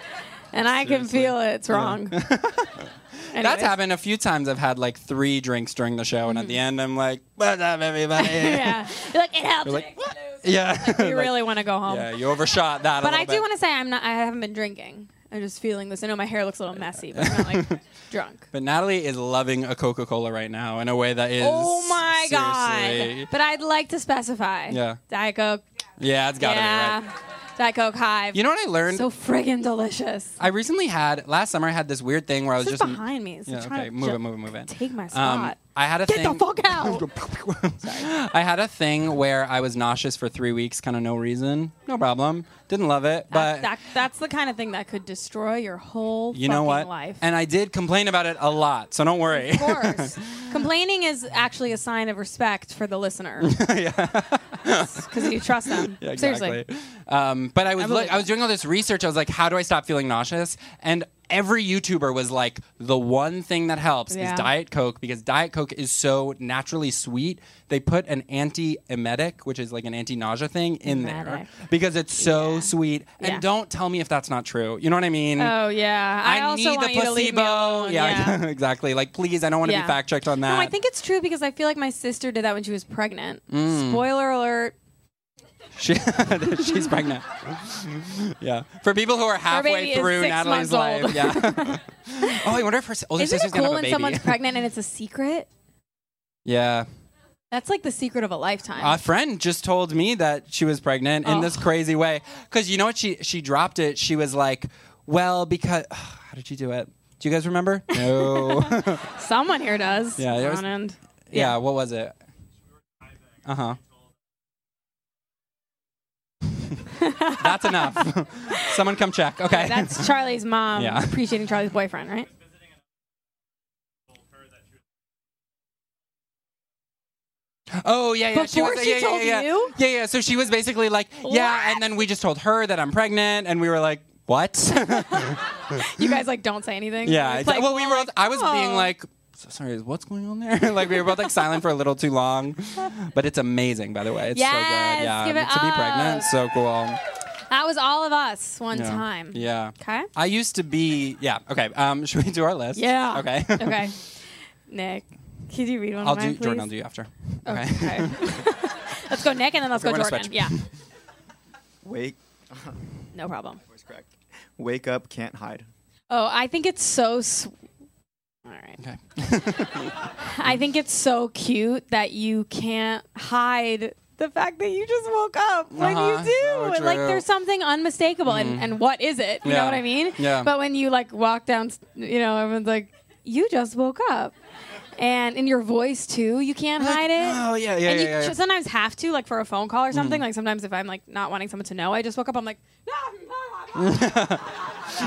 And I can feel it. It's wrong. That's happened a few times. I've had like three drinks during the show, and at the mm-hmm. end, I'm like, "What's up, everybody?" yeah. You're like, it helps. You're like, yeah. you Like, really want to go home. Yeah, you overshot that. But a I little do want to say I'm not. I haven't been drinking. I'm just feeling this. I know my hair looks a little messy, but I'm not like drunk. But Natalie is loving a Coca Cola right now in a way that is. Oh my seriously- god! But I'd like to specify. Yeah. Diet Coke. Yeah, it's gotta yeah. be right. Diet Coke Hive. You know what I learned? So friggin' delicious. I recently had last summer. I had this weird thing where I was just behind me. It's Yeah, okay, move it, move it, move it. Take my Um, spot. I had a Get thing. the fuck out. I had a thing where I was nauseous for three weeks, kind of no reason, no problem. Didn't love it, but that, that's the kind of thing that could destroy your whole you know fucking what? life. And I did complain about it a lot, so don't worry. Of course. Complaining is actually a sign of respect for the listener. Because you trust them. Yeah, Seriously. exactly. Um, but I was I believe I was doing all this research. I was like, how do I stop feeling nauseous? And every YouTuber was like, the one thing that helps Yeah. is Diet Coke because Diet Coke is so naturally sweet. They put an anti-emetic, which is like an anti-nausea thing, in there because it's so sweet. And Yeah. don't tell me if that's not true. You know what I mean? Oh yeah, I, I also need want the you to leave me placebo. Yeah, exactly. Like, please, I don't want to Yeah. be fact checked on that. No, I think it's true because I feel like my sister did that when she was pregnant. Mm. Spoiler alert. She, she's pregnant. yeah. For people who are halfway through Natalie's life. Yeah. oh, I wonder if her s- older Isn't sister's it gonna cool have a when baby. someone's pregnant and it's a secret? yeah. That's like the secret of a lifetime. A friend just told me that she was pregnant in Oh. this crazy way. Because you know what? She she dropped it. She was like, well, because how did she do it? Do you guys remember? No. Someone here does. Yeah, it was- On end. yeah. What was it? Uh huh. That's enough. Someone come check. Okay. That's Charlie's mom Yeah. appreciating Charlie's boyfriend, right? Oh yeah, yeah. Before was, she yeah, yeah, told yeah, you? Yeah, yeah. So she was basically like, yeah, and then we just told her that I'm pregnant, and we were like, what? You guys like don't say anything. yeah. Like, well, we were. like, I was being oh. like, so sorry, what's going on there? like we were both like silent for a little too long, but it's amazing, by the way. It's so good. Yeah, give it to be pregnant, so cool. That was all of us one Yeah. time. Yeah. Okay. I used to be. Yeah. Okay. Um, should we do our list? Yeah. Okay. okay. Nick, could you read one I'll of mine, do Jordan. I'll do you after. Okay. okay. Let's go Nick and then let's Okay, go Jordan. switch. Yeah. Wake, No problem. voice crack. Wake up, can't hide. Oh, I think it's so. Sw- all right. Okay. I think it's so cute that you can't hide the fact that you just woke up when Uh-huh. you do. So like there's something unmistakable, and, and what is it? You know what I mean? Yeah. But when you like walk down, you know, everyone's like, "You just woke up." And in your voice too, you can't hide it. Oh yeah, yeah, and you yeah, yeah. sometimes have to, like for a phone call or something. Mm. Like sometimes if I'm like not wanting someone to know, I just woke up. I'm like,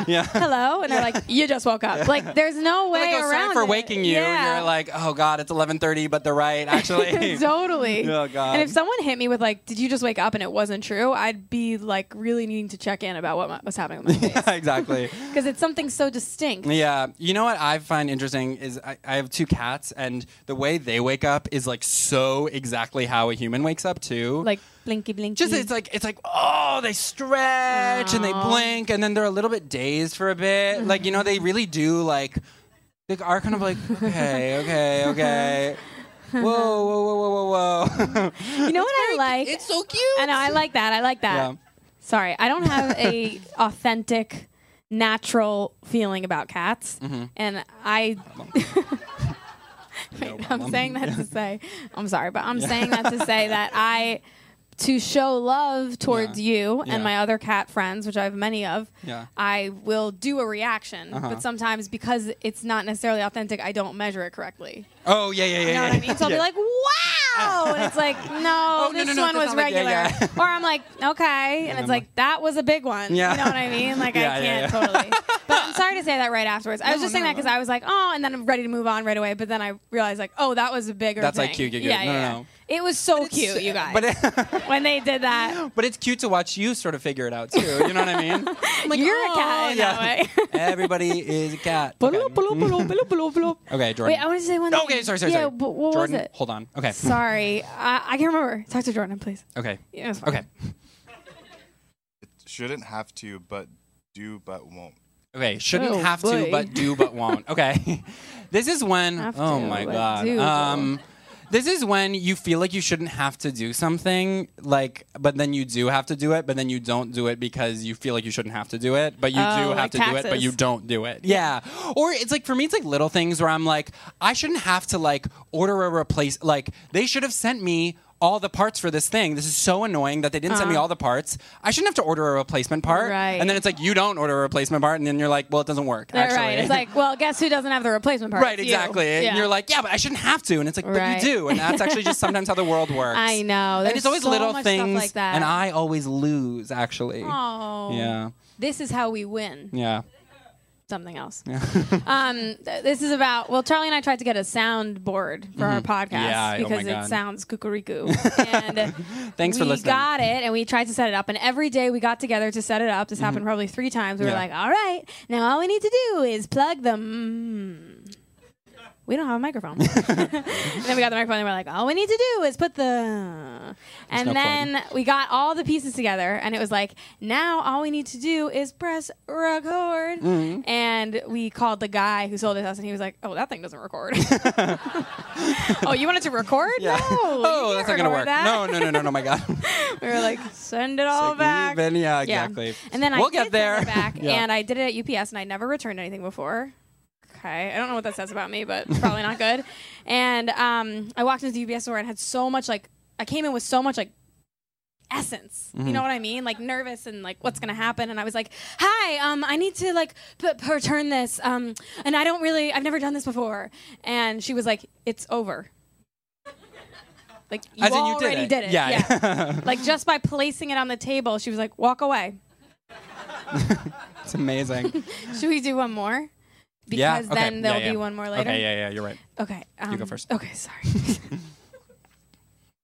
yeah. hello, and they're like, you just woke up. Like there's no way like, oh, around sorry for it. waking you. Yeah. You're like, oh god, it's 11:30, but they're right, actually. totally. Oh god. And if someone hit me with like, "Did you just wake up?" and it wasn't true, I'd be like really needing to check in about what my, what's happening with my face exactly. because it's something so distinct. Yeah, you know what I find interesting is I, I have two cats, and the way they wake up is like so exactly how a human wakes up too. Like blinky blinky. just it's like it's like oh they stretch and they blink and then they're a little bit dazed for a bit. Like you know they really do like they are kind of like okay okay okay. Whoa whoa whoa whoa whoa whoa. you know what I like? it's so cute. I know I like that. I like that. Yeah. Sorry, I don't have a authentic, natural feeling about cats, Mm-hmm. and I. Wait, I'm saying that to say, I'm sorry, but I'm saying that to say that I, to show love towards Yeah. you Yeah. and my other cat friends, which I have many of, Yeah. I will do a reaction. Uh-huh. But sometimes because it's not necessarily authentic, I don't measure it correctly. Oh yeah yeah yeah. You know yeah, what I mean? So I'll be like, wow. And it's like, no, Oh, this no, no, one that's was like- regular. yeah, yeah. Or I'm like, okay. And it's like, that was a big one. Yeah. You know what I mean? Like, Yeah, I can't yeah. totally. But I'm sorry to say that right afterwards. I was No, just saying no. that because I was like, oh, and then I'm ready to move on right away. But then I realized, like, oh, that was a bigger That's, like, thing. cute, cute. Yeah, No, no, yeah. No. It was so cute, you guys. But it, when they did that. but it's cute to watch you sort of figure it out too. You know what I mean? I'm like, You're a "Oh, cat in yeah. that way. Everybody is a cat. Okay, Okay, Jordan. Wait, I want to say one thing. Okay, sorry, sorry, yeah, sorry. but what Jordan, was it? hold on. Okay. Sorry. I, I can't remember. Talk to Jordan, please. Okay. Yeah, it's fine. Okay. Shouldn't have to, but do, but won't. Okay. Shouldn't Oh, have to, but do, but won't. Okay. this is when. Have oh to, my but god. do, um, this is when you feel like you shouldn't have to do something, like, but then you do have to do it, but then you don't do it because you feel like you shouldn't have to do it, but you Oh, do have like to do it, but you don't do it. Yeah. Or it's like for me, it's like little things where I'm like, I shouldn't have to like order a replace. Like they should have sent me all the parts for this thing. This is so annoying that they didn't send me Uh-huh. all the parts. I shouldn't have to order a replacement part. Right. And then it's like you don't order a replacement part, and then you're like, well, it doesn't work. Actually. right. It's like, well, guess who doesn't have the replacement part? Right, It's you. exactly. Yeah. And you're like, yeah, but I shouldn't have to. And it's like, but Right. you do. And that's actually just sometimes how the world works. I know. and it's always so little things. like that. And I always lose, actually. Oh. Yeah. This is how we win. Yeah. Something else. um, th- this is about. Well, Charlie and I tried to get a soundboard for our Mhm. podcast Yeah, oh my because it God. sounds cuckoo. and Thanks we for listening. We got it, and we tried to set it up. And every day we got together to set it up. This happened probably three times. We were Mm-hmm. Like, "All right, now all we need to do is plug them." We don't have a microphone. and then we got the microphone, and we're like, "All we need to do is put the." And no then we got all the pieces together, and it was like, "Now all we need to do is press record." Mm-hmm. And we called the guy who sold it to us, and he was like, "Oh, that thing doesn't record." oh, you wanted to record? Yeah. No. oh, that's not gonna work. that. No, no, no, no, no. My God. We were like, send it all like, back. it- yeah, exactly. And then We'll I get there. back, Yeah. and I did it at UPS, and I never returned anything before. Okay, I don't know what that says about me, but it's probably not good. And um, I walked into the UPS store and had so much like I came in with so much like essence. You Mhm. know what I mean? Like nervous and like what's gonna happen. And I was like, "Hi, um, I need to like p- p- return this. Um, and I don't really, I've never done this before." And she was like, "It's over." Like you in you did already it. did it. Yeah. yeah. like just by placing it on the table, she was like, "Walk away." It's amazing. Should we do one more? Because yeah. okay. then there'll yeah, yeah. be one more later. Okay. Yeah. Yeah. You're right. Okay. Um, go first. Okay. Sorry.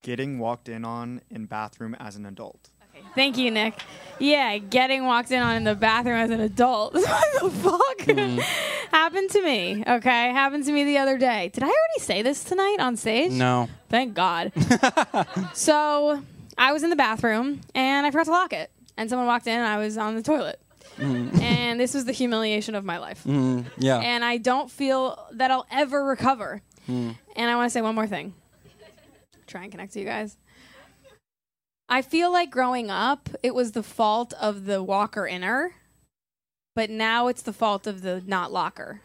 Getting walked in on in bathroom as an adult. Okay. Thank you, Nick. Yeah, getting walked in on in the bathroom as an adult. what the fuck Hmm. happened to me? Okay, happened to me the other day. Did I already say this tonight on stage? No. Thank God. so I was in the bathroom and I forgot to lock it, and someone walked in and I was on the toilet, and this was the humiliation of my life. Mm, yeah. And I don't feel that I'll ever recover. Mm. And I want to say one more thing. Try and connect to you guys. I feel like growing up, it was the fault of the walker inner, but now it's the fault of the not locker.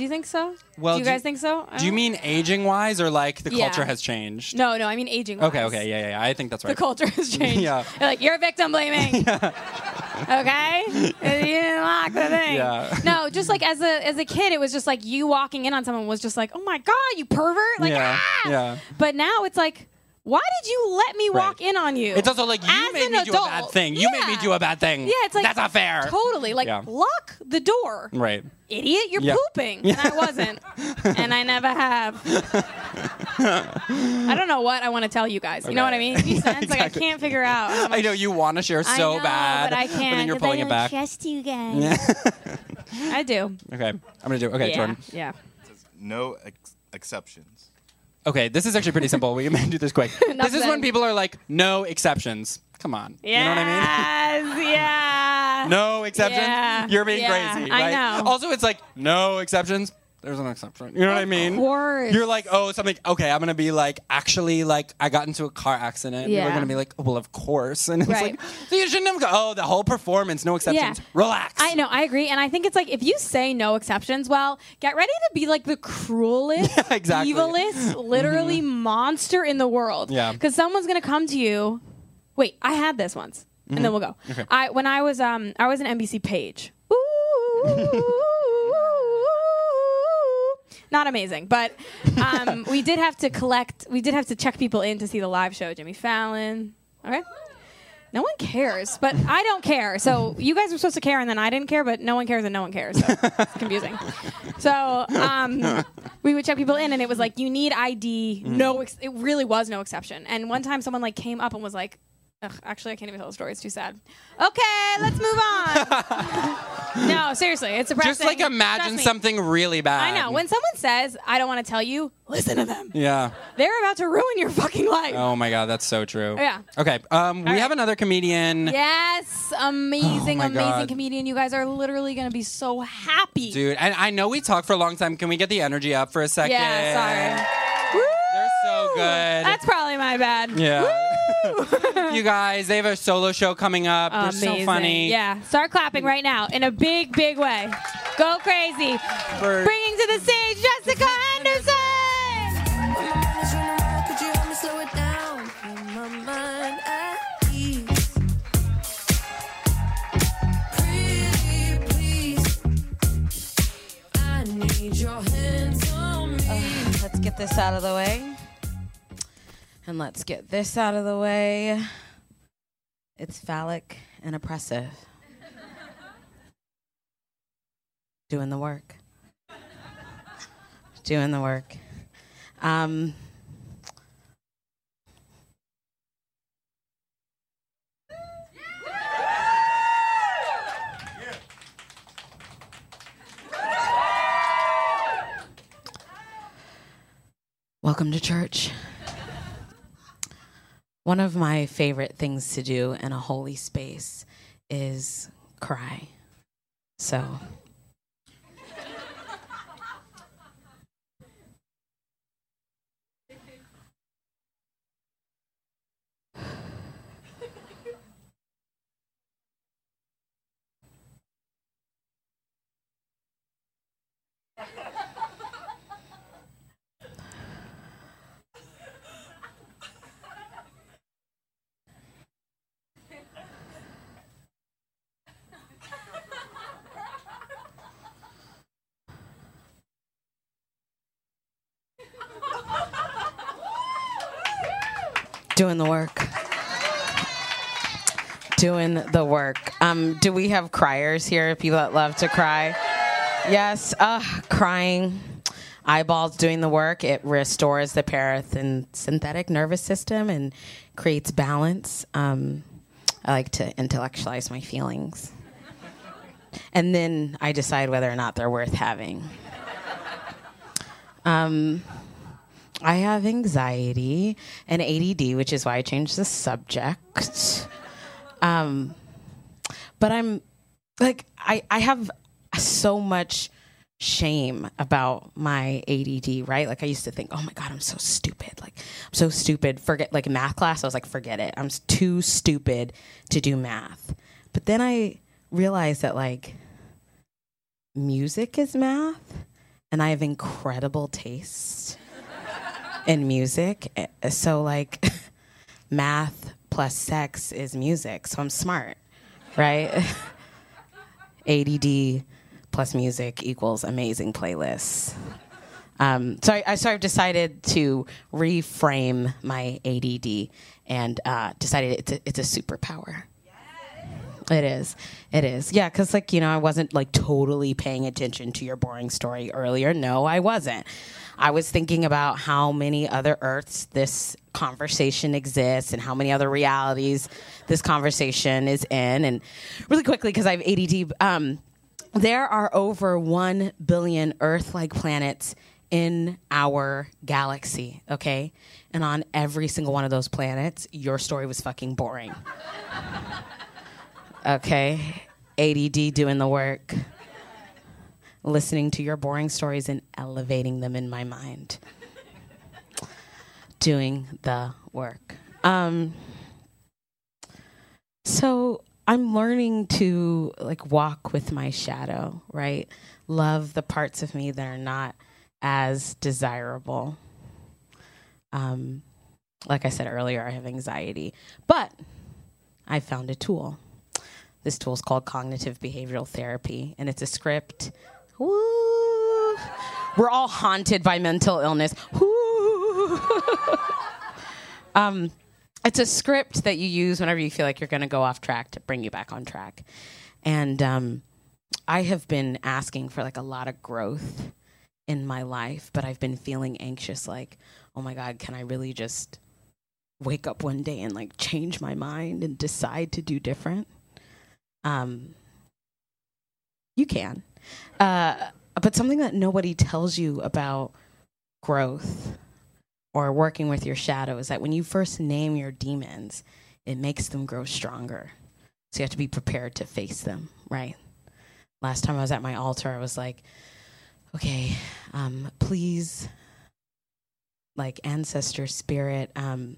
Do you think so? Well, do you do guys think so? I Do you don't- mean aging wise or like the Yeah. culture has changed? No, no. I mean aging. Okay. wise. Okay. Yeah. Yeah. yeah. I think that's right. The culture has changed. Yeah. You're like you're victim blaming. okay, you didn't lock the thing. Yeah. No, just like as a as a kid, it was just like you walking in on someone was just like, oh my god, you pervert. Like, yeah. ah! Yeah. But now it's like, why did you let me walk in on you? It's also like you As made an me do a bad adult. thing. You made me do a bad thing. Yeah, it's like that's not fair. Totally, like Yeah. lock the door, Right. idiot. You're Yeah. pooping, and I wasn't, and I never have. I don't know what I want to tell you guys. You know what I mean? It makes sense. Like I can't figure out. how I know you want to share I so know, bad, but I can't. then you're 'cause I pulling it don't back. Trust you guys. Yeah. I do. okay. I'm gonna do. Okay, yeah. Jordan. Yeah. No ex- exceptions. Okay, this is actually pretty simple. We can do this quick. This is when people are like, no exceptions. Come on. You know what I mean? Yes, yeah. No exceptions. Yeah, You're being yeah, crazy, I right? know. Also, it's like no exceptions. There's an exception. You know what I mean? course. You're like, oh, something. Okay, I'm gonna be like, actually, like, I got into a car accident. People are gonna be like, oh, well, of course. And it's Right. like, so you shouldn't have. Go- oh, the whole performance, no exceptions. Yeah. Relax. I know, I agree, and I think it's like if you say no exceptions, well, get ready to be like the cruelest, exactly. evilest, literally monster in the world. Yeah. because someone's gonna come to you. Wait, I had this once, and then we'll go. Okay. I when I was um I was an NBC page. Not amazing, but um, we did have to collect. We did have to check people in to see the live show. Jimmy Fallon. Okay. No one cares, but I don't care. So you guys were supposed to care, and then I didn't care, but no one cares, and no one cares. So it's confusing. So um, we would check people in, and it was like you need ID. No, ex- it really was no exception. And one time, someone like came up and was like, Ugh, "Actually, I can't even tell the story. It's too sad." Okay, let's move on. no, seriously, it's depressing. Just like imagine something really bad. I know when someone says, "I don't want to tell you," listen to them. Yeah. They're about to ruin your fucking life. Oh my god, that's so true. Yeah. Okay. Um, we have another comedian. Yes, amazing, Oh amazing God. comedian. You guys are literally gonna be so happy. Dude, and I know we talked for a long time. Can we get the energy up for a second? Yeah, sorry. They're so good. That's probably my bad. yeah. you guys. They have a solo show coming up. Amazing. They're so funny. Yeah. Start clapping right now in a big, big way. Go crazy. Bird. Bringing to the stage Jessica Henderson. Let's get this out of the way. And let's get this out of the way. It's phallic and oppressive. Doing the work. Doing the work. Um, Welcome to church. One of my favorite things to do in a holy space is cry. So. Doing the work. Doing the work. Um, do we have criers here? People that love to cry? Yes. Uh, crying. Eyeballs doing the work. It restores the parasympathetic nervous system and creates balance. Um, I like to intellectualize my feelings. And then I decide whether or not they're worth having. Um, I have anxiety and ADD, which is why I changed the subject. Um, but I'm like, I, I have so much shame about my ADD, right? Like I used to think, oh my God, I'm so stupid. Like I'm so stupid. Forget like math class. I was like, forget it. I'm too stupid to do math. But then I realized that like music is math and I have incredible taste in music. Eh, So like math plus sex is music. So I'm smart, right? ADD plus music equals amazing playlists. Um, so I, I so I've decided to reframe my ADD and uh, decided it's a, it's a superpower. It is. It is. Yeah, because, like, you know, I wasn't like totally paying attention to your boring story earlier. No, I wasn't. I was thinking about how many other Earths this conversation exists and how many other realities this conversation is in. And really quickly, because I have ADD, um, there are over 1 billion Earth like planets in our galaxy, okay? And on every single one of those planets, your story was fucking boring. Okay. ADD doing the work. Listening to your boring stories and elevating them in my mind. Doing the work. Um, so I'm learning to like walk with my shadow, right? Love the parts of me that are not as desirable. Um, like I said earlier, I have anxiety, but I found a tool. This tool is called cognitive behavioral therapy, and it's a script. We're all haunted by mental illness. Um, it's a script that you use whenever you feel like you're going to go off track to bring you back on track. And um, I have been asking for like a lot of growth in my life, but I've been feeling anxious like, oh my God, can I really just wake up one day and like change my mind and decide to do different? Um, you can. Uh, but something that nobody tells you about growth or working with your shadow is that when you first name your demons, it makes them grow stronger. So you have to be prepared to face them, right? Last time I was at my altar, I was like, okay, um, please, like ancestor spirit, um,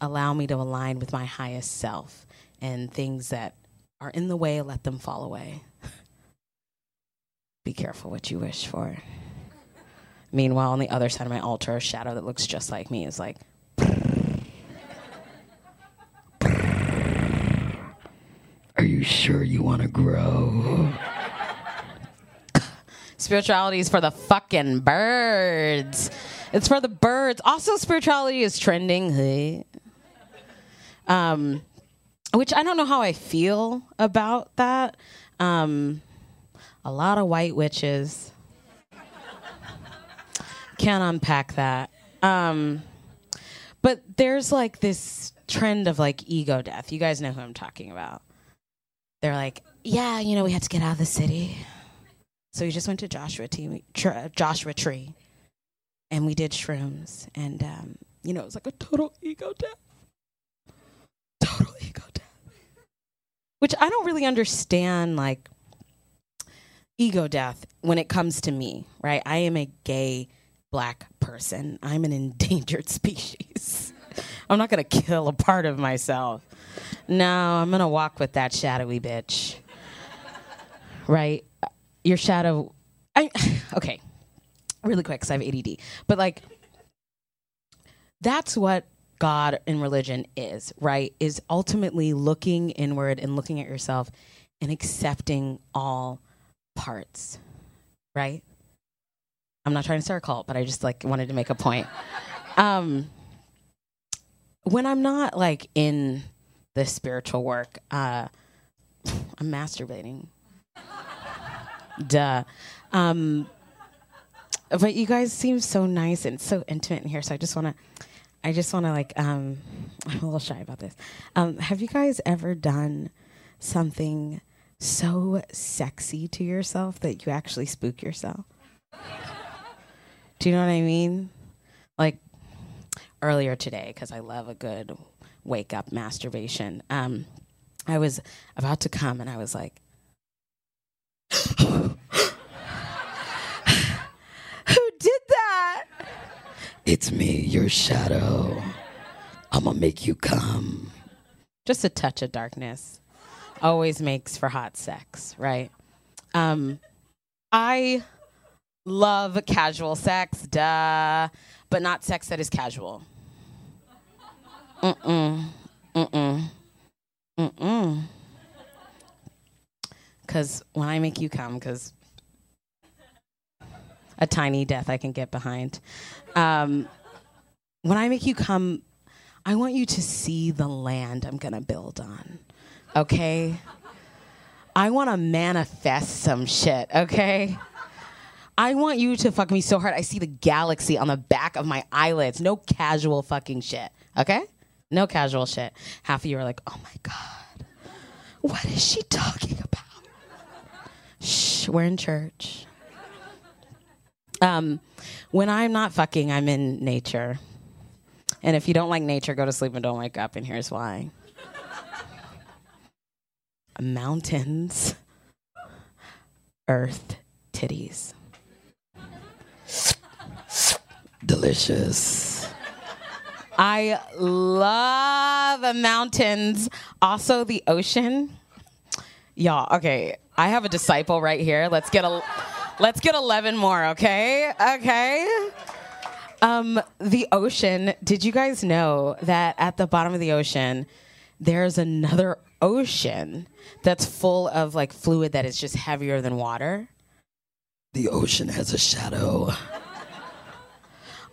allow me to align with my highest self and things that are in the way, let them fall away. Be careful what you wish for. Meanwhile, on the other side of my altar, a shadow that looks just like me is like, Are you sure you want to grow? Spirituality is for the fucking birds. It's for the birds. Also, spirituality is trending. Hey. Um, which I don't know how I feel about that. Um, a lot of white witches. Can't unpack that. Um, but there's like this trend of like ego death. You guys know who I'm talking about. They're like, yeah, you know, we had to get out of the city. So we just went to Joshua Tree, tr- Joshua Tree, and we did shrooms, and um, you know, it was like a total ego death. Total ego death. Which I don't really understand, like ego death when it comes to me, right? I am a gay black person. I'm an endangered species. I'm not gonna kill a part of myself. No, I'm gonna walk with that shadowy bitch. Right? Your shadow. I okay. Really quick, because I have ADD. But like, that's what God and religion is, right? Is ultimately looking inward and looking at yourself and accepting all parts, right? I'm not trying to start a cult, but I just like wanted to make a point. Um, when I'm not like in the spiritual work, uh, I'm masturbating. Duh. Um, but you guys seem so nice and so intimate in here, so I just want to. I just want to like. Um, I'm a little shy about this. Um, have you guys ever done something so sexy to yourself that you actually spook yourself? Do you know what I mean? Like earlier today, because I love a good wake up masturbation. Um, I was about to come and I was like, Who did that? It's me, your shadow. I'm gonna make you come. Just a touch of darkness always makes for hot sex, right? Um, I love casual sex, duh, but not sex that is casual. Mm-mm. Mm-mm. Mm-mm. Because when I make you come, because a tiny death I can get behind. Um, when I make you come, I want you to see the land I'm to build on. Okay? I want to manifest some shit, okay? I want you to fuck me so hard I see the galaxy on the back of my eyelids. No casual fucking shit, okay? No casual shit. Half of you are like, oh my God, what is she talking about? Shh, we're in church. Um, when I'm not fucking, I'm in nature. And if you don't like nature, go to sleep and don't wake up, and here's why mountains, earth, titties. Delicious. I love the mountains. Also, the ocean. Y'all, okay. I have a disciple right here. Let's get a let's get 11 more, okay? Okay. Um, the ocean. Did you guys know that at the bottom of the ocean, there's another ocean that's full of like fluid that is just heavier than water? The ocean has a shadow.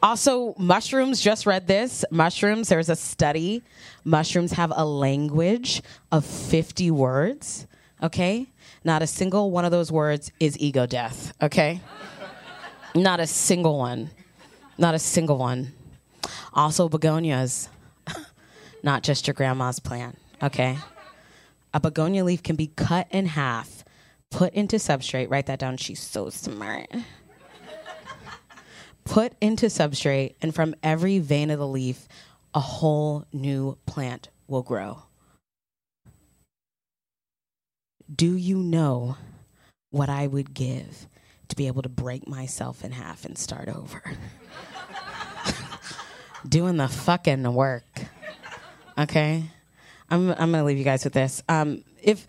Also, mushrooms, just read this. Mushrooms, there's a study. Mushrooms have a language of 50 words, okay? Not a single one of those words is ego death, okay? Not a single one. Not a single one. Also, begonias, not just your grandma's plant, okay? A begonia leaf can be cut in half, put into substrate. Write that down. She's so smart put into substrate, and from every vein of the leaf, a whole new plant will grow. Do you know what I would give to be able to break myself in half and start over? Doing the fucking work. Okay? I'm, I'm gonna leave you guys with this. Um, if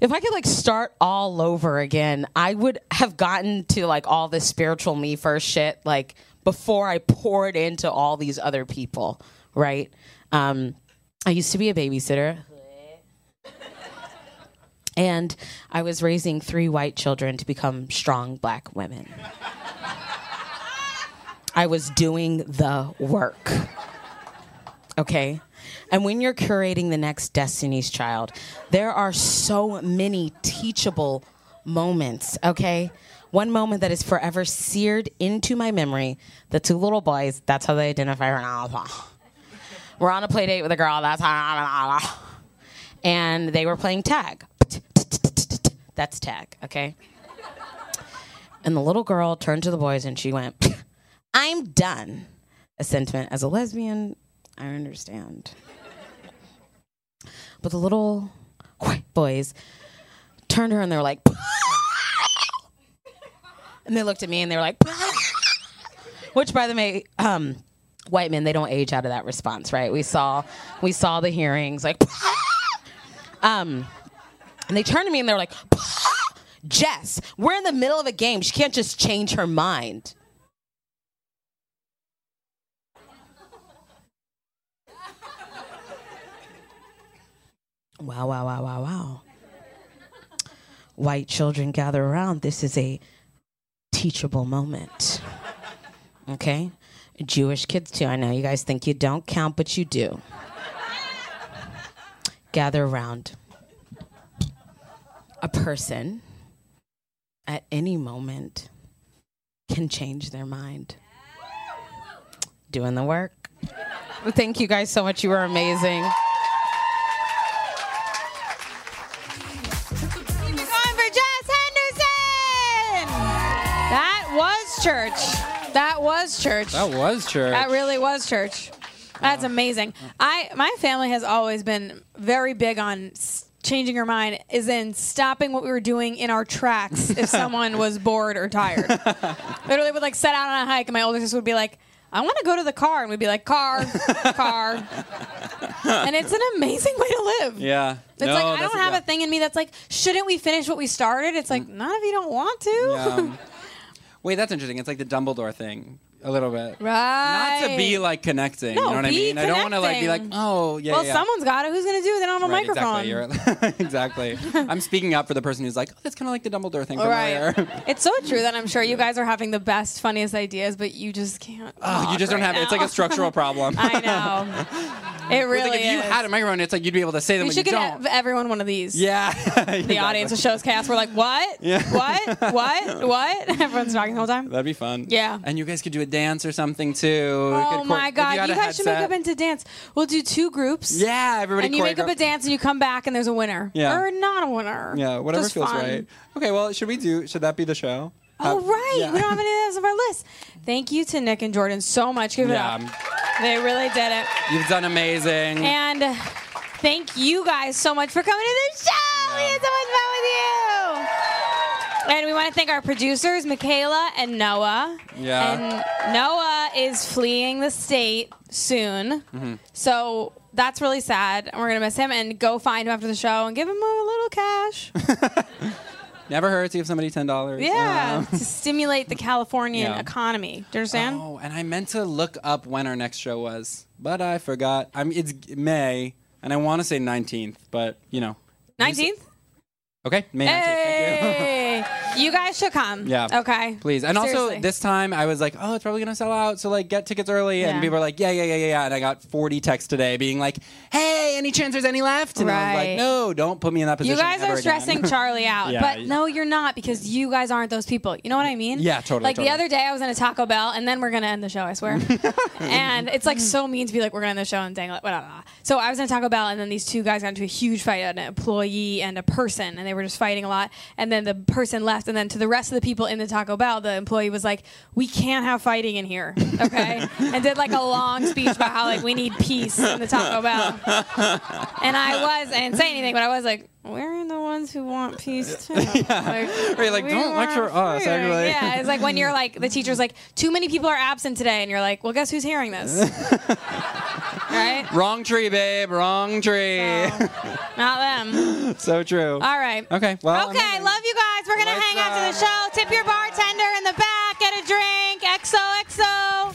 if I could like start all over again, I would have gotten to like all this spiritual me first shit like before I poured into all these other people, right? Um, I used to be a babysitter. And I was raising three white children to become strong black women. I was doing the work. Okay? And when you're curating the next Destiny's Child, there are so many teachable moments, okay? One moment that is forever seared into my memory the two little boys, that's how they identify her now. We're on a play date with a girl, that's how. And they were playing tag. That's tag, okay? And the little girl turned to the boys and she went, I'm done. A sentiment as a lesbian, I understand. But the little white boys turned her and they were like, and they looked at me and they were like, which by the way, um, white men they don't age out of that response, right? We saw, we saw the hearings like, um, and they turned to me and they were like, Jess, we're in the middle of a game. She can't just change her mind. Wow, wow, wow, wow, wow. White children gather around. This is a teachable moment. Okay? Jewish kids, too. I know you guys think you don't count, but you do. Gather around. A person at any moment can change their mind. Doing the work. Thank you guys so much. You were amazing. Going for Jess Henderson. That was church. That was church. That was church. That really was church. That's amazing. I my family has always been very big on s- changing our mind, is in stopping what we were doing in our tracks if someone was bored or tired. Literally, would like set out on a hike, and my older sister would be like. I want to go to the car, and we'd be like, car, car, and it's an amazing way to live. Yeah. It's like I don't have a thing in me that's like, shouldn't we finish what we started? It's like, mm. not if you don't want to. Yeah. Wait, that's interesting. It's like the Dumbledore thing a little bit. right. Not to be like connecting. No, you know what I be mean? I don't want to like be like, oh yeah. well, yeah. someone's got it. Who's gonna do it? They don't have a Right, microphone. Exactly. You're, exactly. I'm speaking up for the person who's like, oh, that's kind of like the Dumbledore thing. From Right. earlier. it's so true that I'm sure you guys are having the best, funniest ideas, but you just can't. oh, you talk just don't right have it. It's like a structural problem. I know. It really like if you is. had a microphone, it's like you'd be able to say them, we but should you get don't. ev- everyone one of these. Yeah. The audience of shows cast. We're like, what? Yeah. What? What? What? Everyone's talking the whole time. That'd be fun. Yeah. And you guys could do a dance or something too. Oh my god! You, a guys should make up into dance. We'll do two groups. Yeah, everybody And you make up a dance, and you come back, and there's a winner. Yeah. Or not a winner. Yeah, whatever Just feels fun. right. Okay, well, should we do? Should that be the show? Oh Uh, right, yeah. we don't have any of those on our list. Thank you to Nick and Jordan so much. Give it Yeah. up. They really did it. You've done amazing. And thank you guys so much for coming to the show. We had so much fun you. And we want to thank our producers, Michaela and Noah. Yeah. And Noah is fleeing the state soon. Mhm. So that's really sad. And we're going to miss him. And go find him after the show and give him a little cash. Never hurts to give somebody ten dollars. Yeah. to stimulate the Californian Yeah. economy. Do you understand? Oh, and I meant to look up when our next show was, but I forgot. I'm it's May, and I want to say 19th, but you know. 19th? Okay, May 19th. Thank you. Hey, you guys should come. Yeah. Okay. Please. And also this time I was like, oh, it's probably gonna sell out, so like get tickets early. Yeah. And people were like, yeah, yeah, yeah, yeah, yeah. And I got 40 texts today being like, hey, any chance there's any left? And I was Right. like, no, don't put me in that position. You guys are stressing. Charlie out, Yeah, but no, you're not because you guys aren't those people. You know what I mean? Yeah, totally, Like the other day, I was in a Taco Bell, and then we're gonna end the show. I swear. and it's like so mean to be like, we're gonna end the show and dang it, blah, blah, blah. So I was in a Taco Bell, and then these two guys got into a huge fight, an employee and a person, and they were just fighting a lot. And then the person left, and then to the rest of the people in the Taco Bell, the employee was like, "We can't have fighting in here, okay?" and did like a long speech about how like we need peace in the Taco Bell. And I was, I didn't say anything, but I was like, we're the ones who want peace too. Like, Where like, don't lecture us, actually. Yeah, it's like when you're like, the teacher's like, too many people are absent today, and you're like, well, guess who's hearing this? right? Wrong tree, babe. Wrong tree. So, not them. so true. All right. Okay. Well. Okay. I love you guys. We're gonna hang out to the uh, show. Tip your bartender in the back. Get a drink. XOXO.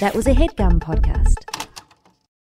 That was a Headgum podcast.